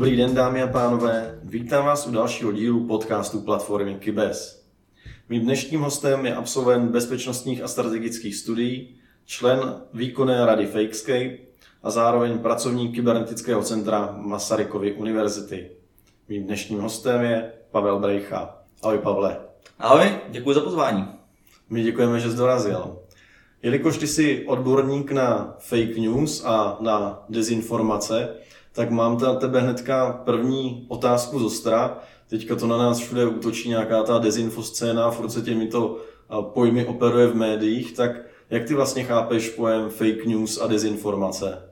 Dobrý den, dámy a pánové. Vítám vás u dalšího dílu podcastu platformy Kybes. Mým dnešním hostem je absolvent bezpečnostních a strategických studií, člen výkonné rady Fakescape a zároveň pracovník kybernetického centra Masarykovy univerzity. Mým dnešním hostem je Pavel Brejcha. Ahoj Pavle. Ahoj, děkuji za pozvání. My děkujeme, že jsi dorazil. Jelikož ty jsi odborník na fake news a na dezinformace, tak mám na tebe hnedka první otázku z ostra. Teďka to na nás všude útočí nějaká ta dezinfoscéna, furt se těmito pojmy operuje v médiích, tak jak ty vlastně chápeš pojem fake news a dezinformace?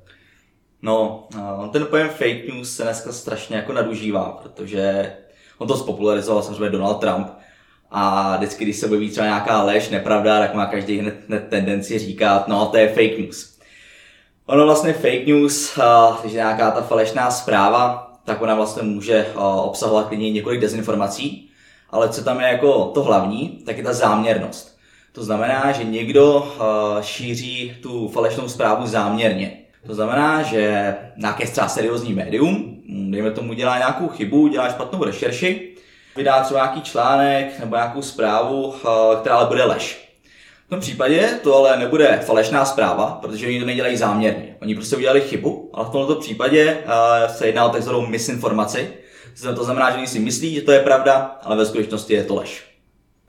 No, ten pojem fake news se dneska strašně jako nadužívá, protože on to spopularizoval samozřejmě Donald Trump, a vždycky, když se objeví třeba nějaká lež, nepravda, tak má každý hned, hned tendenci říkat, no to je fake news. Ono vlastně fake news, takže nějaká ta falešná zpráva, tak ona vlastně může obsahovat klidně několik dezinformací, ale co tam je jako to hlavní, tak je ta záměrnost. To znamená, že někdo šíří tu falešnou zprávu záměrně. To znamená, že nějaké třeba seriózní médium, dejme tomu, dělá nějakou chybu, dělá špatnou rešerši, vydá třeba nějaký článek nebo nějakou zprávu, která ale bude lež. V tom případě to ale nebude falešná zpráva, protože oni to nedělají záměrně. Oni prostě udělali chybu, ale v tomto případě uh, se jedná o takzvanou misinformaci. To znamená, že oni si myslí, že to je pravda, ale ve skutečnosti je to lež.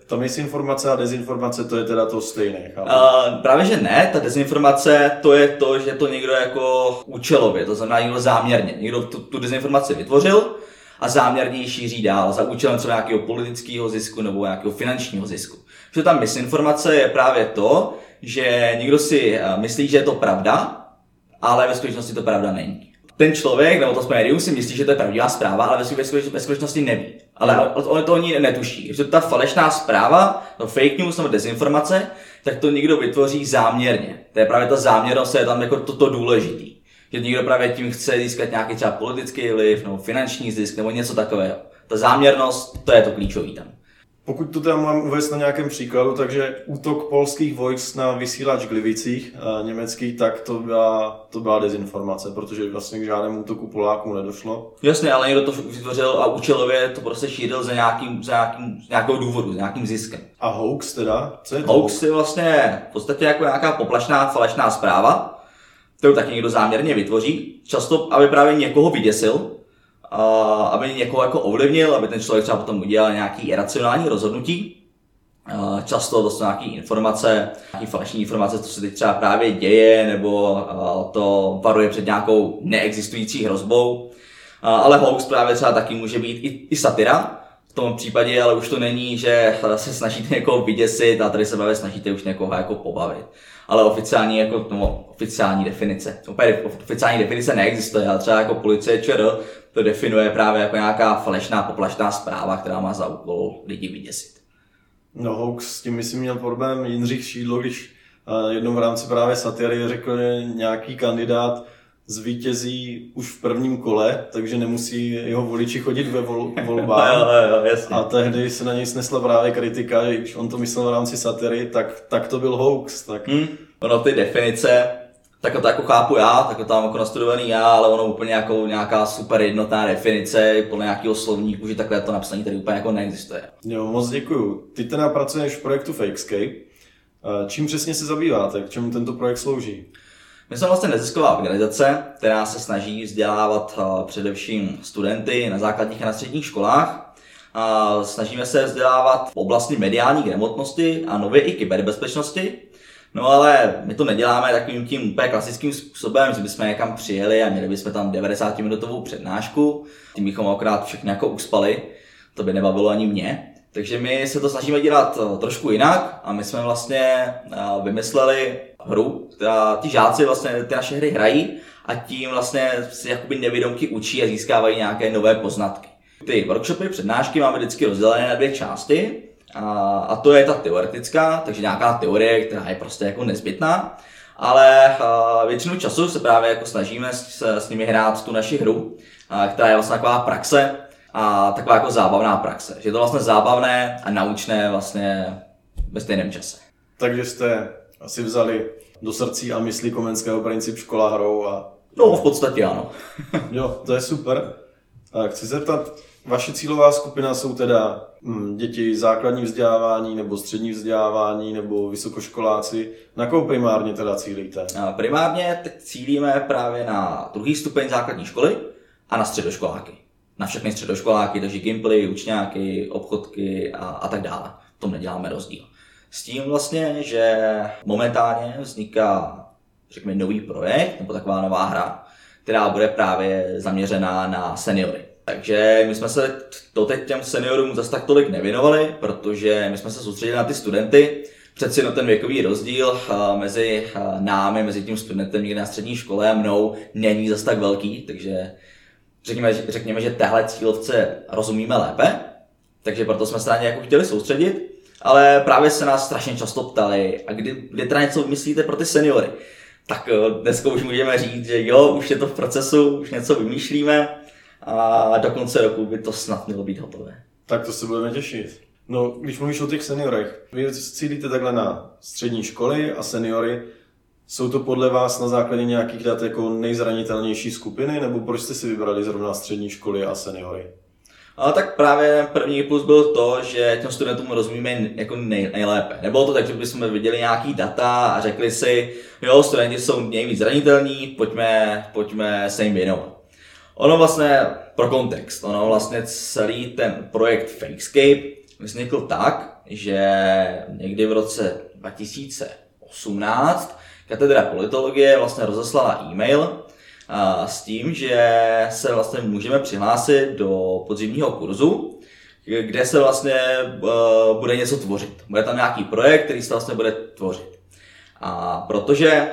Ta misinformace a dezinformace, to je teda to stejné, chápu? Uh, právě že ne, ta dezinformace to je to, že to někdo jako účelově, to znamená někdo záměrně. Někdo tu, tu dezinformaci vytvořil a záměrně ji šíří dál za účelem třeba nějakého politického zisku nebo nějakého finančního zisku. Protože ta misinformace je právě to, že někdo si eh, myslí, že je to pravda, ale ve skutečnosti to pravda není. Ten člověk, nebo to médium si myslí, že to je pravdivá zpráva, ale ve skutečnosti neví. Ale on to oni netuší. Že ta falešná zpráva, to fake news nebo dezinformace, tak to někdo vytvoří záměrně. To je právě ta záměrnost, je tam jako toto důležitý. Že někdo právě tím chce získat nějaký třeba politický vliv nebo finanční zisk nebo něco takového. Ta záměrnost, to je to klíčový tam. Pokud to teda mám uvést na nějakém příkladu, takže útok polských vojsk na vysílač Glivicích e, německý, tak to byla, to byla dezinformace, protože vlastně k žádnému útoku Poláků nedošlo. Jasně, ale někdo to vytvořil a účelově to prostě šířil za, nějakým, za nějakým, z nějakého důvodu, za nějakým ziskem. A hoax teda? Co je to hoax? je vlastně v podstatě jako nějaká poplašná, falešná zpráva, kterou taky někdo záměrně vytvoří, často, aby právě někoho vyděsil, aby někoho jako ovlivnil, aby ten člověk třeba potom udělal nějaký iracionální rozhodnutí. Často to jsou nějaké informace, nějaké falešné informace, co se teď třeba právě děje, nebo to varuje před nějakou neexistující hrozbou. Ale hoax právě třeba taky může být i, i satira, v tom případě ale už to není, že se snažíte někoho vyděsit a tady se právě snažíte už někoho jako pobavit. Ale oficiální, jako, no, oficiální definice. Úplně oficiální definice neexistuje, ale třeba jako policie ČR to definuje právě jako nějaká falešná, poplašná zpráva, která má za úkol lidi vyděsit. No hoax, s tím myslím měl problém Jindřich Šídlo, když eh, jednou v rámci právě satiry řekl, že nějaký kandidát zvítězí už v prvním kole, takže nemusí jeho voliči chodit ve vol, volbách. jo, jo, jasně. A tehdy se na něj snesla právě kritika, že když on to myslel v rámci satiry, tak, tak to byl hoax. Tak... Hmm. Ono ty definice, tak to jako chápu já, tak to tam jako nastudovaný já, ale ono úplně jako nějaká super jednotná definice, podle nějakého slovníku, že takhle to napsaní tady úplně jako neexistuje. Jo, moc děkuju. Ty teda pracuješ v projektu Fakescape. Čím přesně se zabýváte? K čemu tento projekt slouží? My jsme vlastně nezisková organizace, která se snaží vzdělávat především studenty na základních a na středních školách. A snažíme se vzdělávat v oblasti mediální gramotnosti a nově i kyberbezpečnosti. No ale my to neděláme takovým tím úplně klasickým způsobem, že bychom někam přijeli a měli bychom tam 90-minutovou přednášku, tím bychom okrát všechny jako uspali, to by nebavilo ani mě. Takže my se to snažíme dělat trošku jinak a my jsme vlastně vymysleli hru, která ty žáci vlastně ty naše hry hrají a tím vlastně si jakoby nevědomky učí a získávají nějaké nové poznatky. Ty workshopy, přednášky máme vždycky rozdělené na dvě části. A, a to je ta teoretická, takže nějaká teorie, která je prostě jako nezbytná. Ale a, většinu času se právě jako snažíme s, s nimi hrát tu naši hru, a, která je vlastně taková praxe a taková jako zábavná praxe. Že je to vlastně zábavné a naučné vlastně ve stejném čase. Takže jste asi vzali do srdcí a myslí komenského princip škola hrou a... No, v podstatě ano. jo, to je super. A chci se zeptat, vaše cílová skupina jsou teda hm, děti základní vzdělávání nebo střední vzdělávání nebo vysokoškoláci. Na koho primárně teda cílíte? Primárně teď cílíme právě na druhý stupeň základní školy a na středoškoláky. Na všechny středoškoláky, takže gimply, učňáky, obchodky a, a tak dále. V tom neděláme rozdíl. S tím vlastně, že momentálně vzniká, řekněme, nový projekt nebo taková nová hra, která bude právě zaměřená na seniory. Takže my jsme se doteď těm seniorům zase tak tolik nevěnovali, protože my jsme se soustředili na ty studenty. Přeci no ten věkový rozdíl mezi námi, mezi tím studentem někde na střední škole a mnou není zase tak velký, takže řekněme, řekněme že téhle cílovce rozumíme lépe, takže proto jsme se na ně jako chtěli soustředit, ale právě se nás strašně často ptali, a kdy, kdy teda něco vymyslíte pro ty seniory? Tak eh, dneska už můžeme říct, že jo, už je to v procesu, už něco vymýšlíme, a do konce roku by to snad mělo být hotové. Tak to se budeme těšit. No, když mluvíš o těch seniorech, vy cílíte takhle na střední školy a seniory, jsou to podle vás na základě nějakých dat jako nejzranitelnější skupiny, nebo proč jste si vybrali zrovna střední školy a seniory? Ale tak právě první plus byl to, že těm studentům rozumíme jako nej, nejlépe. Nebylo to tak, že bychom viděli nějaký data a řekli si, jo, studenti jsou nejvíc zranitelní, pojďme, pojďme se jim věnovat. Ono vlastně, pro kontext, ono vlastně celý ten projekt Fakescape vznikl tak, že někdy v roce 2018 katedra politologie vlastně rozeslala e-mail s tím, že se vlastně můžeme přihlásit do podzimního kurzu, kde se vlastně e, bude něco tvořit. Bude tam nějaký projekt, který se vlastně bude tvořit. A protože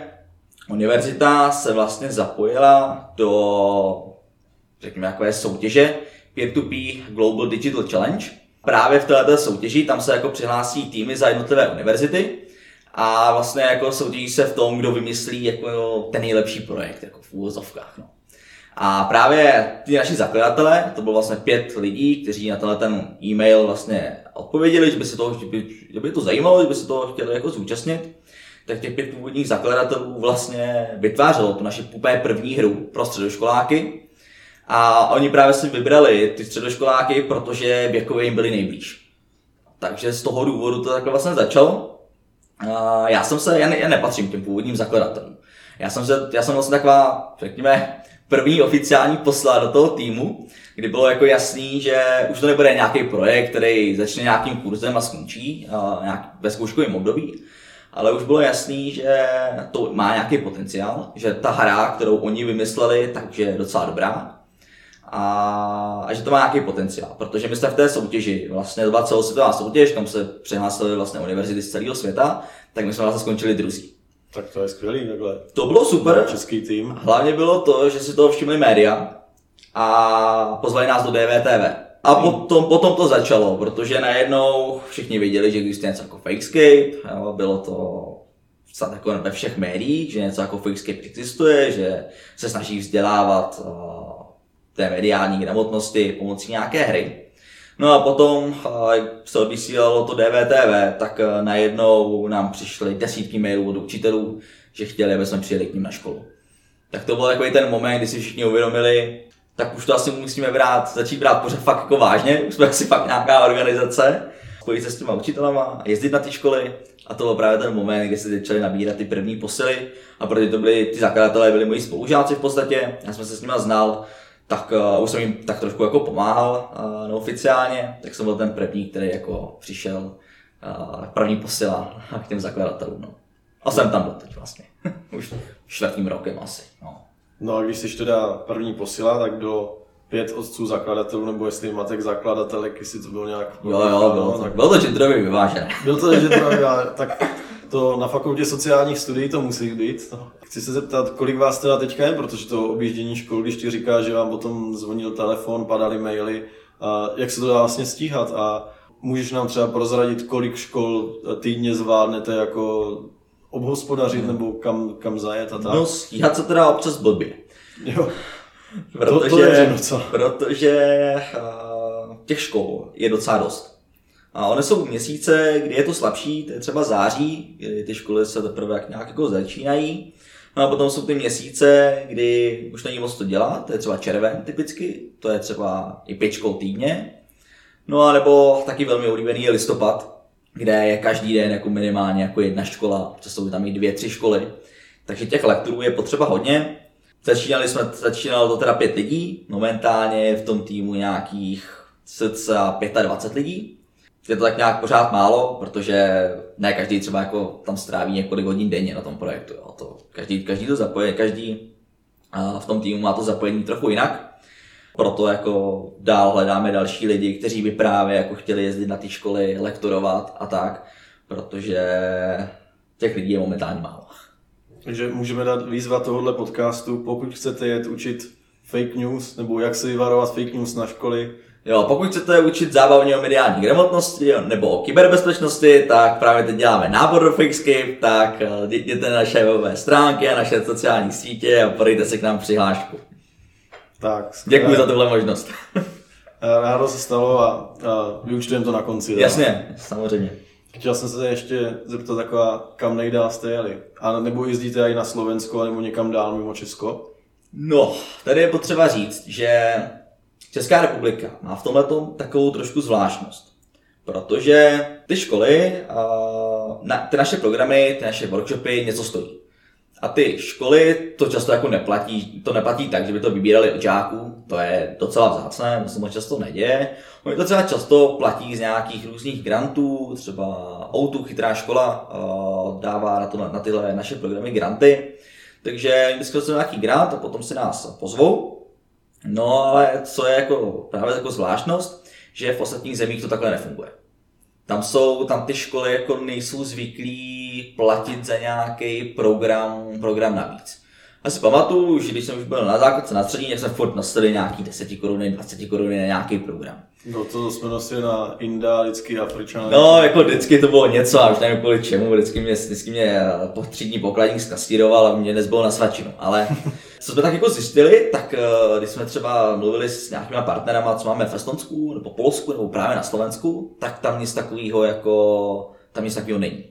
univerzita se vlastně zapojila do řekněme, takové soutěže Peer-to-Peer Global Digital Challenge. Právě v této soutěži tam se jako přihlásí týmy za jednotlivé univerzity a vlastně jako soutěží se v tom, kdo vymyslí jako ten nejlepší projekt, jako v úvozovkách. No. A právě ty naši zakladatelé, to bylo vlastně pět lidí, kteří na tenhle ten e-mail vlastně odpověděli, že by se to, že by, že by to zajímalo, že by se to chtěli jako zúčastnit, tak těch pět původních zakladatelů vlastně vytvářelo tu naši úplně první hru pro středoškoláky, a oni právě si vybrali ty středoškoláky, protože věkově jim byli nejblíž. Takže z toho důvodu to takhle vlastně začalo. Já jsem se, já, ne, já nepatřím k těm původním zakladatelům. Já jsem, se, já jsem vlastně taková, řekněme, první oficiální posla do toho týmu, kdy bylo jako jasný, že už to nebude nějaký projekt, který začne nějakým kurzem a skončí nějak ve zkouškovém období, ale už bylo jasný, že to má nějaký potenciál, že ta hra, kterou oni vymysleli, takže je docela dobrá a, a že to má nějaký potenciál, protože my jsme v té soutěži, vlastně to byla celosvětová soutěž, kam se přihlásily vlastně univerzity z celého světa, tak my jsme vlastně skončili druzí. Tak to je skvělý takhle. To bylo super. Český tým. Hlavně bylo to, že si toho všimli média a pozvali nás do DVTV. A hmm. potom, potom to začalo, protože najednou všichni věděli, že existuje něco jako Fakescape, jo, bylo to snad jako ve všech médiích, že něco jako Fakescape existuje, že se snaží vzdělávat té mediální gramotnosti pomocí nějaké hry. No a potom se odvysílalo to DVTV, tak e, najednou nám přišly desítky mailů od učitelů, že chtěli, aby jsme přijeli k ním na školu. Tak to byl takový ten moment, kdy si všichni uvědomili, tak už to asi musíme brát, začít brát pořád fakt jako vážně, už jsme asi fakt nějaká organizace, spojit se s těma učitelama, jezdit na ty školy a to byl právě ten moment, kdy se začaly nabírat ty první posily a protože to byli, ty zakladatelé byli moji spolužáci v podstatě, já jsem se s nimi znal, tak uh, už jsem jim tak trošku jako pomáhal uh, neoficiálně, tak jsem byl ten první, který jako přišel uh, první posila k těm zakladatelům. No. A jsem tam byl teď vlastně, už čtvrtým rokem asi. No. no a když jsi teda první posila, tak bylo pět otců zakladatelů, nebo jestli Matek zakladatelek, jestli to bylo nějak... Jo, jo, bylo, to, tak... bylo to genderově vyvážené. Bylo to genderově tak to na fakultě sociálních studií to musí být. No. Chci se zeptat, kolik vás teda teďka je, protože to objíždění škol, když ti říká, že vám potom zvonil telefon, padaly maily, a jak se to dá vlastně stíhat a můžeš nám třeba prozradit, kolik škol týdně zvládnete jako obhospodařit hmm. nebo kam, kam zajet a tak? No stíhat se teda občas blbě. Jo. protože, to, to je, no co? protože uh, těch škol je docela dost. A one jsou měsíce, kdy je to slabší, to je třeba září, kdy ty školy se teprve jak nějak jako začínají. No a potom jsou ty měsíce, kdy už není moc to dělat, to je třeba červen typicky, to je třeba i pět škol týdně. No a nebo taky velmi oblíbený je listopad, kde je každý den jako minimálně jako jedna škola, to jsou tam i dvě, tři školy. Takže těch lektorů je potřeba hodně. Začínali jsme, začínalo to teda pět lidí, momentálně je v tom týmu nějakých cca 25 lidí. Je to tak nějak pořád málo, protože ne každý třeba jako tam stráví několik hodin denně na tom projektu. Jo. To, každý, každý to zapoje, každý v tom týmu má to zapojení trochu jinak. Proto jako dál hledáme další lidi, kteří by právě jako chtěli jezdit na ty školy, lektorovat a tak, protože těch lidí je momentálně málo. Takže můžeme dát výzva tohohle podcastu, pokud chcete jet učit fake news, nebo jak se vyvarovat fake news na školy. Jo, pokud chcete učit zábavně o mediální gramotnosti nebo o kyberbezpečnosti, tak právě teď děláme nábor do Fakescape, tak eh, jděte na naše webové stránky a naše sociální sítě a podejte se k nám přihlášku. Tak, Děkuji za tuhle možnost. Rádo se stalo a, a vyučtujeme to na konci. Jasně, samozřejmě. Chtěl jsem se ještě zeptat taková, kam nejdál jste jeli? A nebo jezdíte i na Slovensko, nebo někam dál mimo Česko? No, tady je potřeba říct, že Česká republika má v tomhle takovou trošku zvláštnost. Protože ty školy, ty naše programy, ty naše workshopy něco stojí. A ty školy to často jako neplatí, to neplatí tak, že by to vybírali od žáků, to je docela vzácné, to se moc často neděje. Oni to třeba často platí z nějakých různých grantů, třeba Outu, chytrá škola, dává na, to, na tyhle naše programy granty, takže vždycky se nějaký grant a potom si nás pozvou. No ale co je jako právě jako zvláštnost, že v ostatních zemích to takhle nefunguje. Tam jsou, tam ty školy jako nejsou zvyklí platit za nějaký program, program navíc. Já si pamatuju, že když jsem už byl na základce na střední, tak jsem furt nastavil nějaký 10 koruny, 20 koruny na nějaký program. No to jsme nosili na Inda, vždycky Afričané. No, jako vždycky to bylo něco a už nevím kvůli čemu, vždycky mě, vždycky mě po třídní pokladník zkastíroval a mě nezbylo na svačinu. Ale co jsme tak jako zjistili, tak eh, když jsme třeba mluvili s nějakými partnerama, co máme v Estonsku, nebo Polsku, nebo právě na Slovensku, tak tam nic takového jako, tam nic takového není.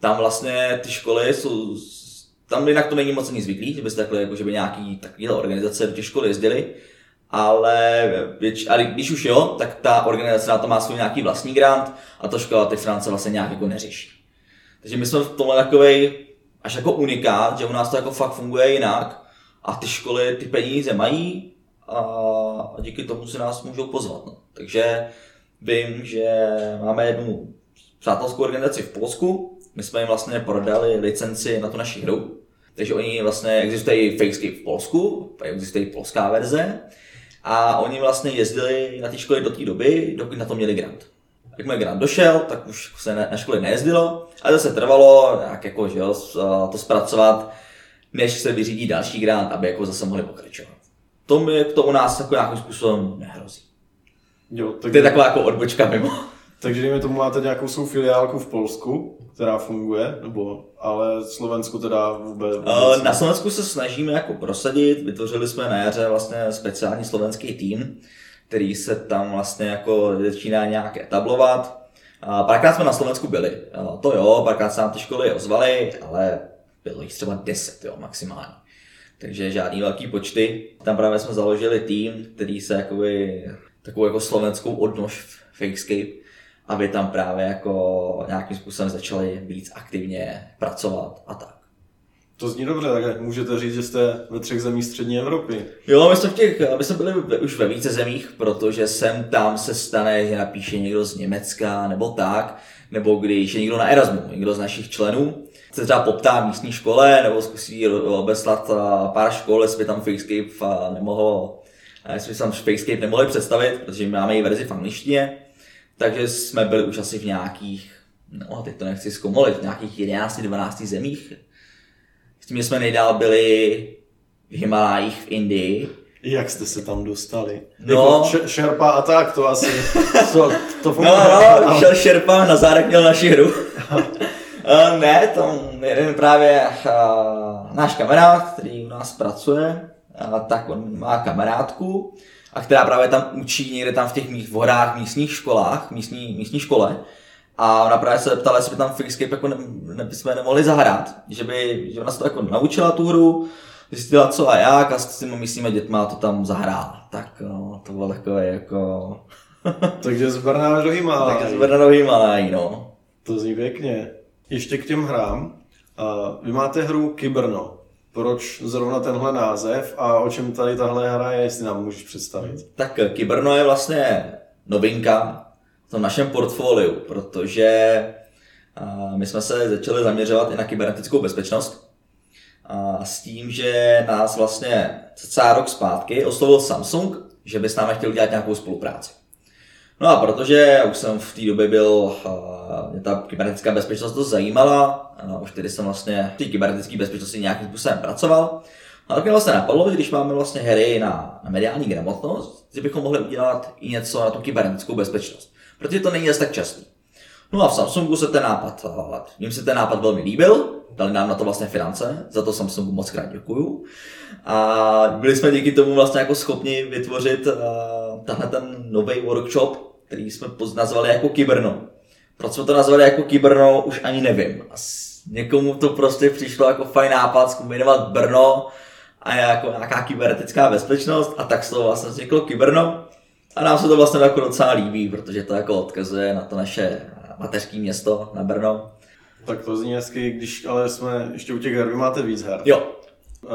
Tam vlastně ty školy jsou, tam jinak to není moc ani zvyklý, že byste takhle, jako, že by nějaký takovýhle organizace do těch škol jezdili, ale ale když už jo, tak ta organizace na to má svůj nějaký vlastní grant a to škola ty finance vlastně nějak jako neřeší. Takže my jsme v tomhle takovej až jako unikát, že u nás to jako fakt funguje jinak a ty školy ty peníze mají a, díky tomu se nás můžou pozvat. No. Takže vím, že máme jednu přátelskou organizaci v Polsku, my jsme jim vlastně prodali licenci na tu naši hru, takže oni vlastně, existuje i Fakescape v Polsku, existuje polská verze, a oni vlastně jezdili na ty školy do té doby, dokud na to měli grant. Jakmile grant došel, tak už se na školy nejezdilo, ale zase trvalo nějak jako, že jo, to zpracovat, než se vyřídí další grant, aby jako zase mohli pokračovat. To, mi, to u nás jako nějakým způsobem nehrozí. Jo, tak... To je taková jako odbočka mimo. Takže dejme tomu máte nějakou svou filiálku v Polsku, která funguje, nebo ale Slovensku teda vůbec, vůbec Na Slovensku se snažíme jako prosadit, vytvořili jsme na jaře vlastně speciální slovenský tým, který se tam vlastně jako začíná nějak etablovat. Párkrát jsme na Slovensku byli, to jo, párkrát se nám ty školy ozvaly, ale bylo jich třeba 10 jo, maximálně. Takže žádný velký počty. Tam právě jsme založili tým, který se jakoby, takovou jako slovenskou odnož Fakescape aby tam právě jako nějakým způsobem začali víc aktivně pracovat a tak. To zní dobře, tak můžete říct, že jste ve třech zemích střední Evropy. Jo, my jsme, v těch, my jsme byli už ve více zemích, protože sem tam se stane, že napíše někdo z Německa nebo tak, nebo když je někdo na Erasmu, někdo z našich členů, se třeba poptá v místní škole, nebo zkusí obeslat pár škol, jestli by tam Fakescape nemohl, jestli by tam Fakescape nemohli představit, protože máme i verzi v angličtině, takže jsme byli už asi v nějakých, no teď to nechci zkomolit, v nějakých 11-12 zemích. S tím, že jsme nejdál byli v Himalájích v Indii. Jak jste se tam dostali? No, jako šerpa a tak, to asi, to, to funguje. No, no, šel šerpa, na zárek měl naši hru. uh, ne, tam jeden právě uh, náš kamarád, který u nás pracuje, uh, tak on má kamarádku, a která právě tam učí někde tam v těch mých horách, místních školách, místní, místní škole. A ona právě se ptala, jestli by tam Fixcape jako ne, ne, bychom nemohli zahrát, že by, že ona se to jako naučila tu hru, zjistila co a jak a s těmi místními dětma to tam zahrála. Tak no, to bylo takové jako... Takže z Brna do Himalaj. Takže z Brna do Himalaj, no. To zní pěkně. Ještě k těm hrám. Uh, vy máte hru Kyberno. Proč zrovna tenhle název a o čem tady tahle hra je, jestli nám můžeš představit? Tak Kyberno je vlastně novinka v tom našem portfoliu, protože my jsme se začali zaměřovat i na kybernetickou bezpečnost. A s tím, že nás vlastně cca rok zpátky oslovil Samsung, že by s námi chtěl dělat nějakou spolupráci. No a protože už jsem v té době byl, mě ta kybernetická bezpečnost to zajímala, už tedy jsem vlastně v té kybernetické bezpečnosti nějakým způsobem pracoval, a tak mě vlastně napadlo, že když máme vlastně hry na, na mediální gramotnost, že bychom mohli udělat i něco na tu kybernetickou bezpečnost. Protože to není asi tak častý. No a v Samsungu se ten nápad, jim se ten nápad velmi líbil, dali nám na to vlastně finance, za to Samsungu moc krát děkuju. A byli jsme díky tomu vlastně jako schopni vytvořit uh, tenhle ten nový workshop, který jsme nazvali jako Kyberno. Proč jsme to nazvali jako Kyberno, už ani nevím. A někomu to prostě přišlo jako fajn nápad zkombinovat Brno a jako nějaká kybernetická bezpečnost a tak z toho vlastně vzniklo Kyberno. A nám se to vlastně jako docela líbí, protože to jako odkazuje na to naše mateřské město, na Brno. Tak to zní hezky, když ale jsme ještě u těch her, vy máte víc her. Jo.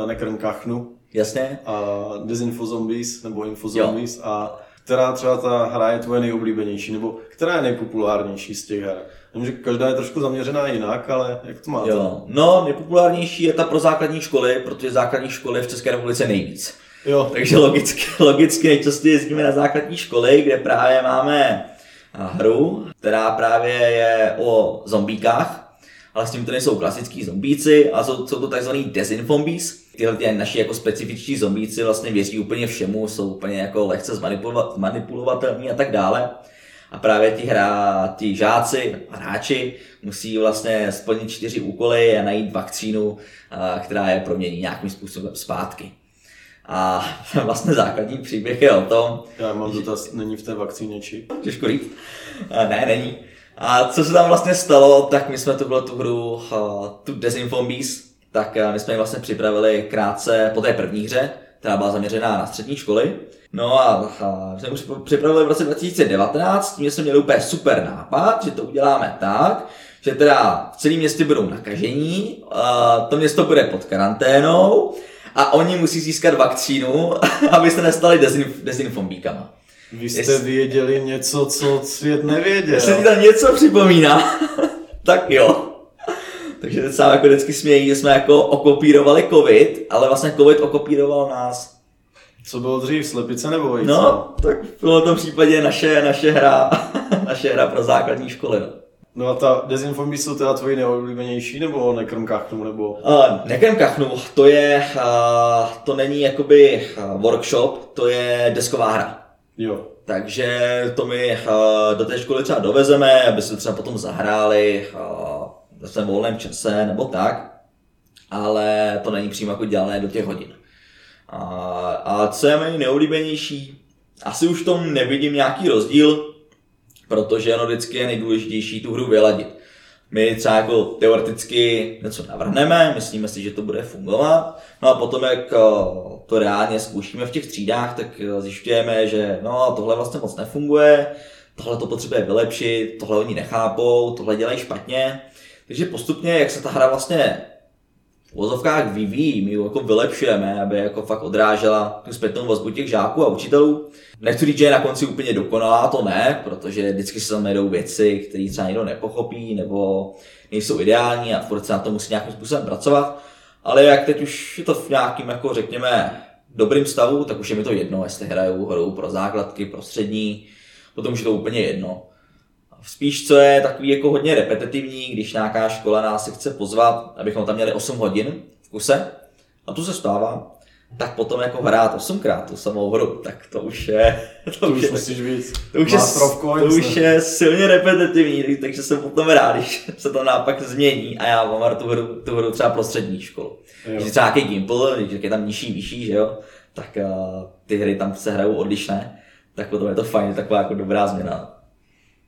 Nekrm kachnu. Jasně. A Disinfo Zombies, nebo Info Zombies. Jo. A která třeba ta hra je tvoje nejoblíbenější, nebo která je nejpopulárnější z těch her? Vím, že každá je trošku zaměřená jinak, ale jak to máte? Jo. No, nejpopulárnější je ta pro základní školy, protože základní školy v České republice nejvíc. Jo. Takže logicky, logicky nejčastěji jezdíme na základní školy, kde právě máme hru, která právě je o zombíkách, ale s tím to nejsou klasický zombíci, ale jsou, jsou to takzvaný dezinfombies. Tyhle ty naši jako specifičtí zombíci vlastně věří úplně všemu, jsou úplně jako lehce zmanipulovatelní a tak dále. A právě ti, hra, ti žáci a hráči musí vlastně splnit čtyři úkoly a najít vakcínu, která je promění nějakým způsobem zpátky. A vlastně základní příběh je o tom... Já mám dotaz, není v té vakcíně či? Těžko říct. Ne, není. A co se tam vlastně stalo, tak my jsme tuhle tu hru, tu Desinfombies, tak my jsme ji vlastně připravili krátce po té první hře, která byla zaměřená na střední školy. No a, a jsme už připravili v roce 2019, tím jsme měli úplně super nápad, že to uděláme tak, že teda v celém městě budou nakažení, to město bude pod karanténou a oni musí získat vakcínu, aby se nestali dezinf- dezinfombíkama. Vy jste Jest... věděli něco, co svět nevěděl. Jestli ti tam něco připomíná, tak jo. Takže teď sám jako vždycky smějí, že jsme jako okopírovali covid, ale vlastně covid okopíroval nás. Co bylo dřív, slepice nebo vejce? No, tak v tomto případě naše, naše hra, naše hra pro základní školy. No. No a ta dezinformy jsou teda tvoji nejoblíbenější, nebo nekrm kachnu, nebo? Uh, nekrm kachnu, to je, uh, to není jakoby workshop, to je desková hra. Jo. Takže to my uh, do té školy třeba dovezeme, aby se třeba potom zahráli uh, ve svém volném čase nebo tak, ale to není přímo jako dělané do těch hodin. A, a co je méně nejoblíbenější? Asi už v tom nevidím nějaký rozdíl, protože ono vždycky je nejdůležitější tu hru vyladit. My třeba jako teoreticky něco navrhneme, myslíme si, že to bude fungovat, no a potom jak eh, to reálně zkoušíme v těch třídách, tak eh, zjišťujeme, že no tohle vlastně moc nefunguje, tohle to potřebuje vylepšit, tohle oni nechápou, tohle dělají špatně. Takže postupně, jak se ta hra vlastně v vozovkách vyvíjí, my ji jako vylepšujeme, aby jako fakt odrážela tu zpětnou vazbu těch žáků a učitelů. Nechci říct, že je na konci úplně dokonalá, to ne, protože vždycky se tam najdou věci, které třeba někdo nepochopí nebo nejsou ideální a furt se na to musí nějakým způsobem pracovat. Ale jak teď už je to v nějakým, jako řekněme, dobrým stavu, tak už je mi to jedno, jestli hrajou hru pro základky, pro střední, potom už je to úplně jedno. Spíš, co je takový jako hodně repetitivní, když nějaká škola nás se chce pozvat, abychom tam měli 8 hodin v kuse, a to se stává, tak potom jako hrát 8krát tu samou hru, tak to už je... To, to už, už musíš víc. To už, je, to už je silně repetitivní, takže jsem potom rád, když se to nápak změní a já mám tu hru, tu hru třeba pro střední školu. Jo. Když třeba nějaký gimbal, když je tam nižší, vyšší, že jo, tak uh, ty hry tam se hrajou odlišné, tak potom je to fajn, taková jako dobrá změna.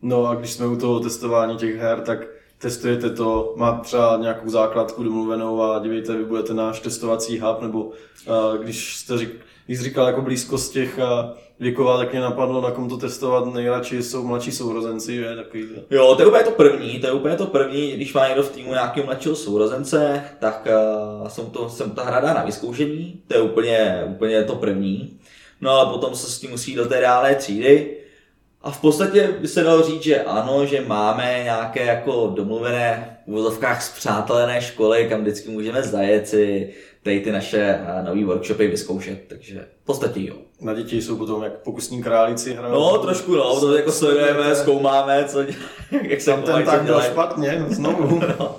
No a když jsme u toho testování těch her, tak testujete to, má třeba nějakou základku domluvenou a dívejte, vy budete náš testovací hub, nebo uh, když jste řík, když říkal jako blízkost těch uh, věková, tak mě napadlo, na kom to testovat. Nejradši jsou mladší sourozenci, je takový. Jo, to je úplně to první, to je úplně to první, když má někdo v týmu nějakého mladšího sourozence, tak uh, jsem to, jsem ta hra na vyzkoušení, to je úplně, úplně to první. No ale potom se s tím musí do té reálné třídy, a v podstatě by se dalo říct, že ano, že máme nějaké jako domluvené v úvozovkách zpřátelené školy, kam vždycky můžeme zajet si tady ty naše eh, nové workshopy vyzkoušet, takže v podstatě jo. Na děti jsou potom jak pokusní králíci hrajou. No, trošku no, to jako sledujeme, zkoumáme, co, jak se Tam ten tak špatně, znovu. no.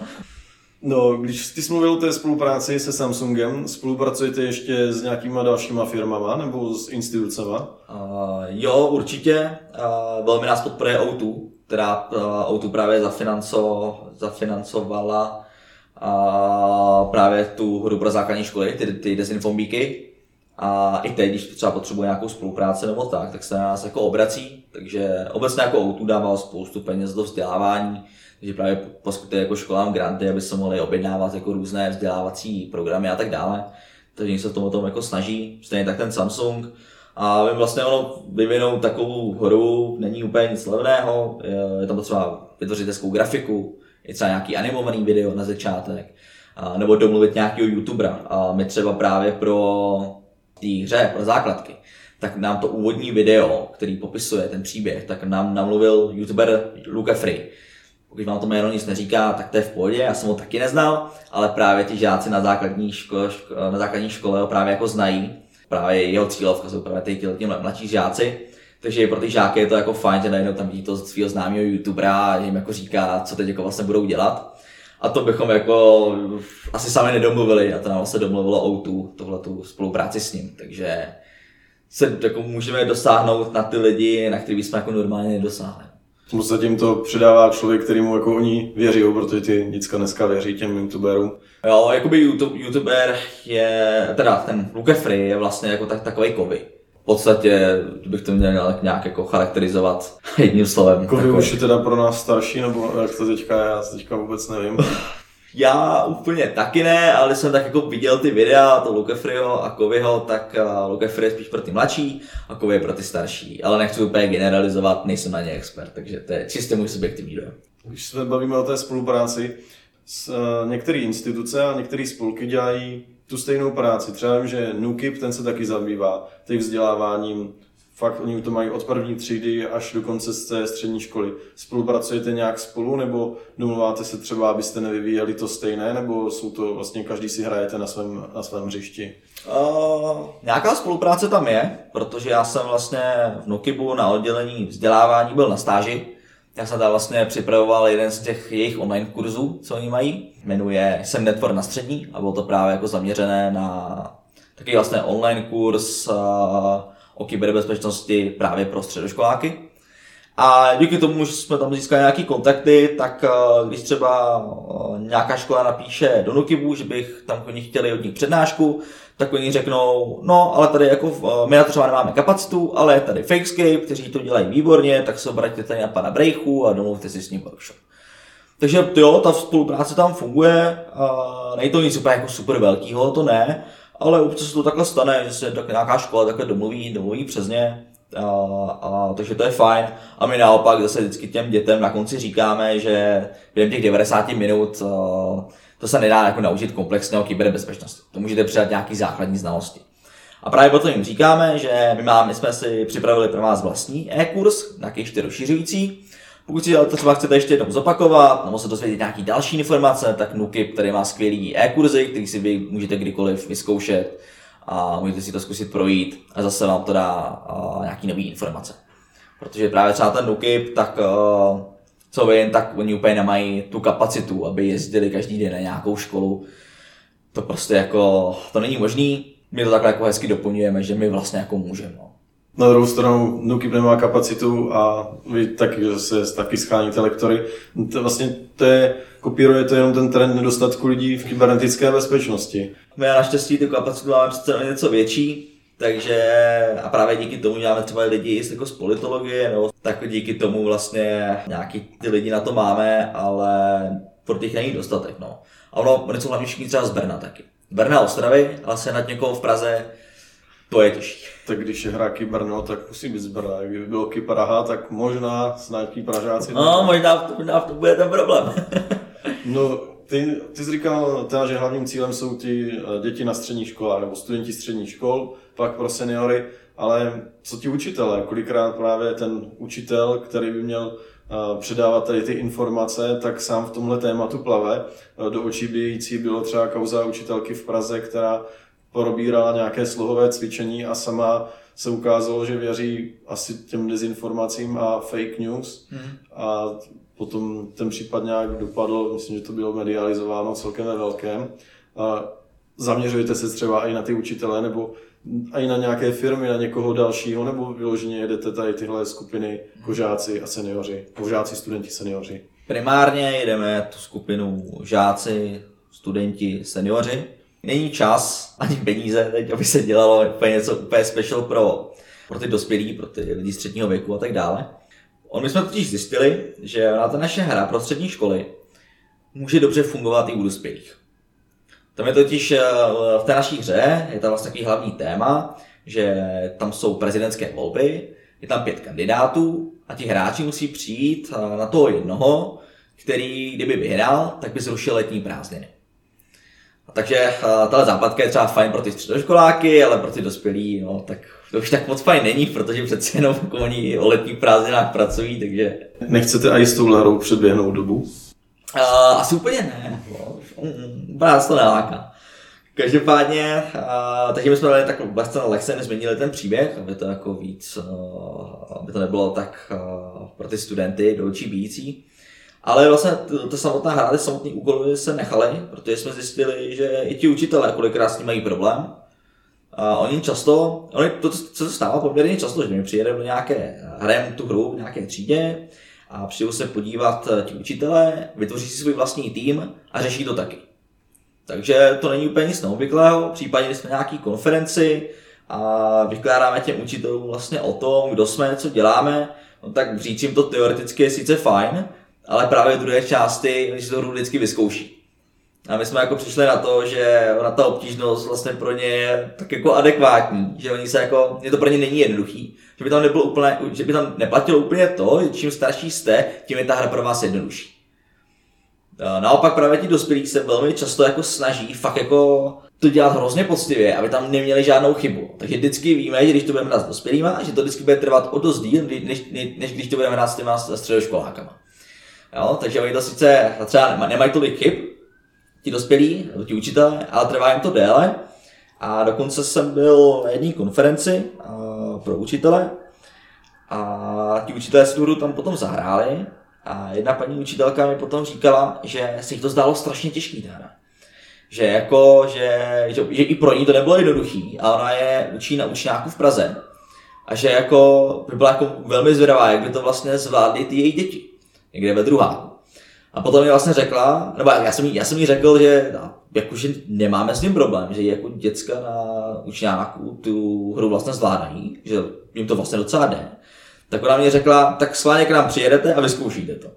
No, když ty jsi mluvil o té spolupráci se Samsungem, spolupracujete ještě s nějakýma dalšíma firmama nebo s institucemi? Uh, jo, určitě. Uh, velmi nás podporuje O2, která uh, O2 právě zafinanco, zafinancovala uh, právě tu hru pro základní školy, ty, ty dezinfombíky. A i teď, když třeba potřebuje nějakou spolupráci nebo tak, tak se na nás jako obrací. Takže obecně jako O2 dával spoustu peněz do vzdělávání že právě poskytuje jako školám granty, aby se mohli objednávat jako různé vzdělávací programy a tak dále. Takže oni se v tom o tom jako snaží, stejně tak ten Samsung. A vím vlastně ono vyvinout takovou hru není úplně nic levného, je tam potřeba vytvořit hezkou grafiku, je třeba nějaký animovaný video na začátek, nebo domluvit nějakého youtubera. A my třeba právě pro té hře, pro základky, tak nám to úvodní video, který popisuje ten příběh, tak nám namluvil youtuber Luke Free pokud vám to jméno nic neříká, tak to je v pohodě, já jsem ho taky neznal, ale právě ti žáci na základní škole, na základní škole ho právě jako znají. Právě jeho cílovka jsou právě ty, mladší žáci. Takže pro ty žáky je to jako fajn, že najednou tam vidí to svého známého youtubera a jim jako říká, co teď jako vlastně budou dělat. A to bychom jako asi sami nedomluvili a to nám vlastně domluvilo O2, tohle tu spolupráci s ním. Takže se jako můžeme dosáhnout na ty lidi, na který bychom jako normálně nedosáhli. Zatím to předává člověk, který mu jako oni věří, protože ty děcka dneska věří těm youtuberům. Jo, jakoby YouTube, youtuber je, teda ten Luke Free je vlastně jako tak, takový kovy. V podstatě bych to měl nějak jako charakterizovat jedním slovem. Kovy už je teda pro nás starší, nebo jak to teďka já teďka vůbec nevím. Já úplně taky ne, ale jsem tak jako viděl ty videa, to Lukefrio a Kovyho, tak uh, Lukefrio je spíš pro ty mladší a Kovy je pro ty starší. Ale nechci úplně generalizovat, nejsem na ně expert, takže to je čistě můj subjektivní dojem. Když se bavíme o té spolupráci, s, uh, některé instituce a některé spolky dělají tu stejnou práci. Třeba vím, že NUKIP, ten se taky zabývá tím vzděláváním fakt oni to mají od první třídy až do konce z té střední školy. Spolupracujete nějak spolu, nebo domluváte se třeba, abyste nevyvíjeli to stejné, nebo jsou to vlastně každý si hrajete na svém, na svém hřišti? Uh, nějaká spolupráce tam je, protože já jsem vlastně v Nukibu na oddělení vzdělávání byl na stáži. Já jsem tam vlastně připravoval jeden z těch jejich online kurzů, co oni mají. Jmenuje Jsem Network na střední a bylo to právě jako zaměřené na takový vlastně online kurz uh, o kyberbezpečnosti právě pro středoškoláky. A díky tomu, že jsme tam získali nějaké kontakty, tak eh, když třeba eh, nějaká škola napíše do Nukibu, že bych tam oni chtěli od nich přednášku, tak oni řeknou, no ale tady jako eh, my na to třeba nemáme kapacitu, ale je tady Fakescape, kteří to dělají výborně, tak se obraťte tady na pana Brejchu a domluvte si s ním workshop. Takže jo, ta spolupráce tam funguje, není to nic úplně jako super velkýho, to ne, ale občas se to takhle stane, že se tak nějaká škola takhle domluví, domluví přes ně, a, a, takže to je fajn. A my naopak zase vždycky těm dětem na konci říkáme, že během těch 90 minut a, to se nedá jako naučit komplexně o kyberbezpečnosti. To můžete přidat nějaký základní znalosti. A právě proto jim říkáme, že my, máme, my jsme si připravili pro vás vlastní e-kurs, nějaký ještě pokud si to třeba chcete ještě jednou zopakovat, nebo se dozvědět nějaký další informace, tak Nukip tady má skvělý e-kurzy, který si vy můžete kdykoliv vyzkoušet a můžete si to zkusit projít a zase vám to dá nějaký nový informace. Protože právě třeba ten Nukip, tak a, co vím, tak oni úplně nemají tu kapacitu, aby jezdili každý den na nějakou školu. To prostě jako, to není možný. My to takhle jako hezky doplňujeme, že my vlastně jako můžeme. No. Na druhou stranu Nukip nemá kapacitu a vy taky se taky scháníte lektory. To vlastně to je, kopíruje to jenom ten trend nedostatku lidí v kybernetické bezpečnosti. My naštěstí tu kapacitu máme přece něco větší, Takže a právě díky tomu děláme třeba lidi jako z politologie, no, tak díky tomu vlastně nějaký ty lidi na to máme, ale pro těch není dostatek. No. A ono, oni jsou hlavně všichni třeba z Brna taky. Brna, Ostravy, ale se nad někoho v Praze, to je těžší. Tak když je hra Brno, tak musí být z Brna. Kdyby bylo Praha, tak možná s nějaký Pražáci. No, možná, možná to bude ten problém. no, ty, ty jsi říkal, teda, že hlavním cílem jsou ty eh, děti na středních školách nebo studenti středních škol, pak pro seniory, ale co ti učitelé? Kolikrát právě ten učitel, který by měl eh, předávat tady ty informace, tak sám v tomhle tématu plave. Eh, do očí bějící bylo třeba kauza učitelky v Praze, která probírala nějaké slohové cvičení a sama se ukázalo, že věří asi těm dezinformacím a fake news. Hmm. A potom ten případ nějak dopadl, myslím, že to bylo medializováno celkem ve velkém. A zaměřujete se třeba i na ty učitele, nebo i na nějaké firmy, na někoho dalšího, nebo vyloženě jedete tady tyhle skupiny kožáci a seniori, kožáci, studenti, seniori? Primárně jedeme tu skupinu žáci, studenti, seniori. Není čas ani peníze, teď, aby se dělalo úplně něco úplně special pro, pro ty dospělí, pro ty lidi středního věku a tak dále. On my jsme totiž zjistili, že na ta naše hra pro střední školy může dobře fungovat i u dospělých. Tam je totiž eh, v té naší hře, je tam vlastně takový hlavní téma, že tam jsou prezidentské volby, je tam pět kandidátů a ti hráči musí přijít eh, na toho jednoho, který kdyby vyhrál, tak by zrušil letní prázdniny. Takže eh, tahle západka je třeba fajn pro ty středoškoláky, ale pro ty dospělí, no, tak to už tak moc fajn není, protože přece jenom jako oni o letních prázdninách pracují, takže... Nechcete i s touhle hrou předběhnout dobu? Uh, asi úplně ne. Úplně nás to neláká. Každopádně, uh, takže my jsme dali tak vlastně na lekce změnili ten příběh, aby to jako víc, uh, aby to nebylo tak uh, pro ty studenty do očí bíjící. Ale vlastně ta samotná hra, ty samotné úkoly se nechaly, protože jsme zjistili, že i ti učitelé kolikrát s tím mají problém. A oni často, oni to, co se stává poměrně často, že mi přijede do nějaké, hrajeme tu hru v nějaké třídě a přijdou se podívat ti učitelé, vytvoří si svůj vlastní tým a řeší to taky. Takže to není úplně nic neobvyklého, případně jsme nějaký konferenci a vykládáme těm učitelům vlastně o tom, kdo jsme, co děláme, no tak říct jim to teoreticky je sice fajn, ale právě v druhé části oni si to vždycky vyzkouší. A my jsme jako přišli na to, že ona ta obtížnost vlastně pro ně je tak jako adekvátní, že oni se jako, je to pro ně není jednoduchý, že by tam nebylo úplně, že by tam neplatilo úplně to, že čím starší jste, tím je ta hra pro vás jednodušší. Naopak právě ti dospělí se velmi často jako snaží fakt jako to dělat hrozně poctivě, aby tam neměli žádnou chybu. Takže vždycky víme, že když to budeme hrát s dospělými, že to vždycky bude trvat o dost díl, než, než, než když to budeme hrát s těma středoškolákama. Jo, takže oni to sice třeba nemají tolik chyb, ti dospělí, ti učitelé, ale trvá jim to déle. A dokonce jsem byl na jedné konferenci uh, pro učitele. A ti učitelé si tu tam potom zahráli. A jedna paní učitelka mi potom říkala, že se jí to zdálo strašně těžký ta hra. Že jako, že, že, že, i pro ní to nebylo jednoduchý. A ona je učí na učňáku v Praze. A že jako by byla jako velmi zvědavá, jak by to vlastně zvládly ty její děti někde ve druháku. A potom mi vlastně řekla, nebo já jsem jí, já jsem jí řekl, že no, jakože nemáme s tím problém, že jako děcka na učňáku tu hru vlastně zvládají, že jim to vlastně docela jde. Tak ona mě řekla, tak sválně k nám přijedete a vyzkoušíte to.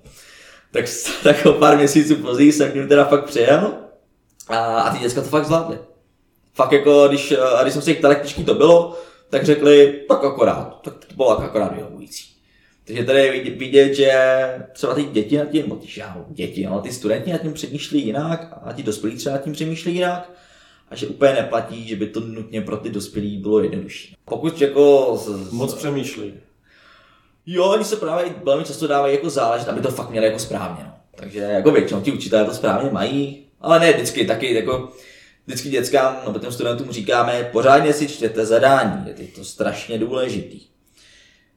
Tak, tak o pár měsíců později jsem k ním teda fakt přijel a, a ty děcka to fakt zvládly. Fakt jako, když, když jsem si jich ptal, to bylo, tak řekli, tak akorát, tak to bylo akorát vyhovující. Takže tady je vidět, že třeba ty děti nad tím, já, děti, no, ty studenti nad tím přemýšlí jinak a ti dospělí třeba nad tím přemýšlí jinak a že úplně neplatí, že by to nutně pro ty dospělí bylo jednodušší. Pokud jako... Z, Moc přemýšlí. Jo, oni se právě velmi často dávají jako záležet, aby to fakt měli jako správně. No. Takže jako většinou ti učitelé to správně mají, ale ne vždycky, taky jako vždycky dětskám, no studentům říkáme, pořádně si čtěte zadání, je to strašně důležitý.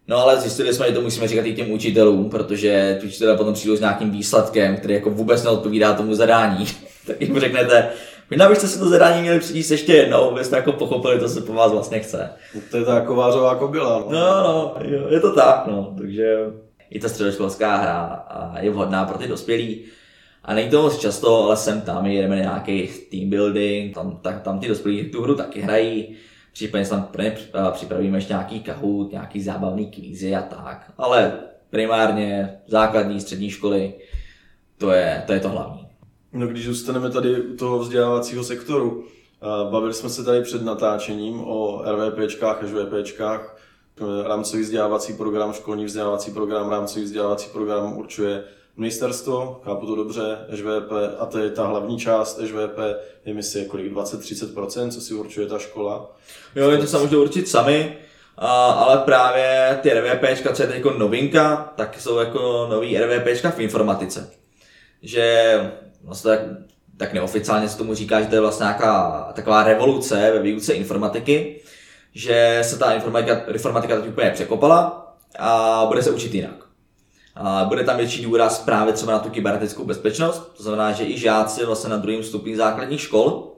No ale zjistili jsme, že to musíme říkat i těm učitelům, protože ti učitelé potom přijdou s nějakým výsledkem, který jako vůbec neodpovídá tomu zadání. tak jim řeknete, Možná byste si to zadání měli přijít ještě jednou, abyste jako pochopili, to se po vás vlastně chce. To je ta jako kobila. No, no, no jo, je to tak, no. Takže i ta středoškolská hra je vhodná pro ty dospělí. A není to moc často, ale sem tam jdeme nějaký team building, tam, tak, tam ty dospělí tu hru taky hrají. Případně tam pro ně připravíme ještě nějaký kahut, nějaký zábavný kvízy a tak. Ale primárně základní, střední školy, to je to, je to hlavní. No když zůstaneme tady u toho vzdělávacího sektoru, bavili jsme se tady před natáčením o RVPčkách a ŽVPčkách, rámcový vzdělávací program, školní vzdělávací program, rámcový vzdělávací program určuje ministerstvo, chápu to dobře, ŽVP, a to je ta hlavní část ŽVP, je si kolik, 20-30%, co si určuje ta škola. Jo, je to se můžete určit sami, a, ale právě ty RVPčka, co je teď jako novinka, tak jsou jako nový RVPčka v informatice. Že vlastně tak, tak neoficiálně se tomu říká, že to je vlastně nějaká taková revoluce ve výuce informatiky, že se ta informatika, informatika teď úplně překopala a bude se učit jinak. Bude tam větší důraz právě třeba na tu kybernetickou bezpečnost, to znamená, že i žáci vlastně na druhém stupni základních škol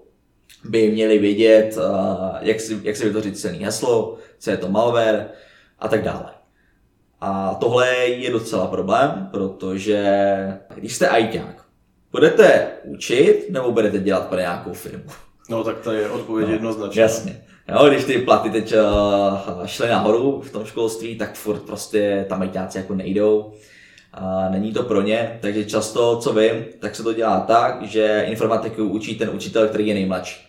by měli vědět, jak si, jak si vytvořit cený heslo, co je to malware a tak dále. A tohle je docela problém, protože když jste ajťák, budete učit nebo budete dělat pro nějakou firmu? No tak to je odpověď no, jednoznačně. Jasně. Jo, když ty platy teď uh, šly nahoru v tom školství, tak furt prostě tam ajťáci jako nejdou. A není to pro ně, takže často, co vím, tak se to dělá tak, že informatiku učí ten učitel, který je nejmladší.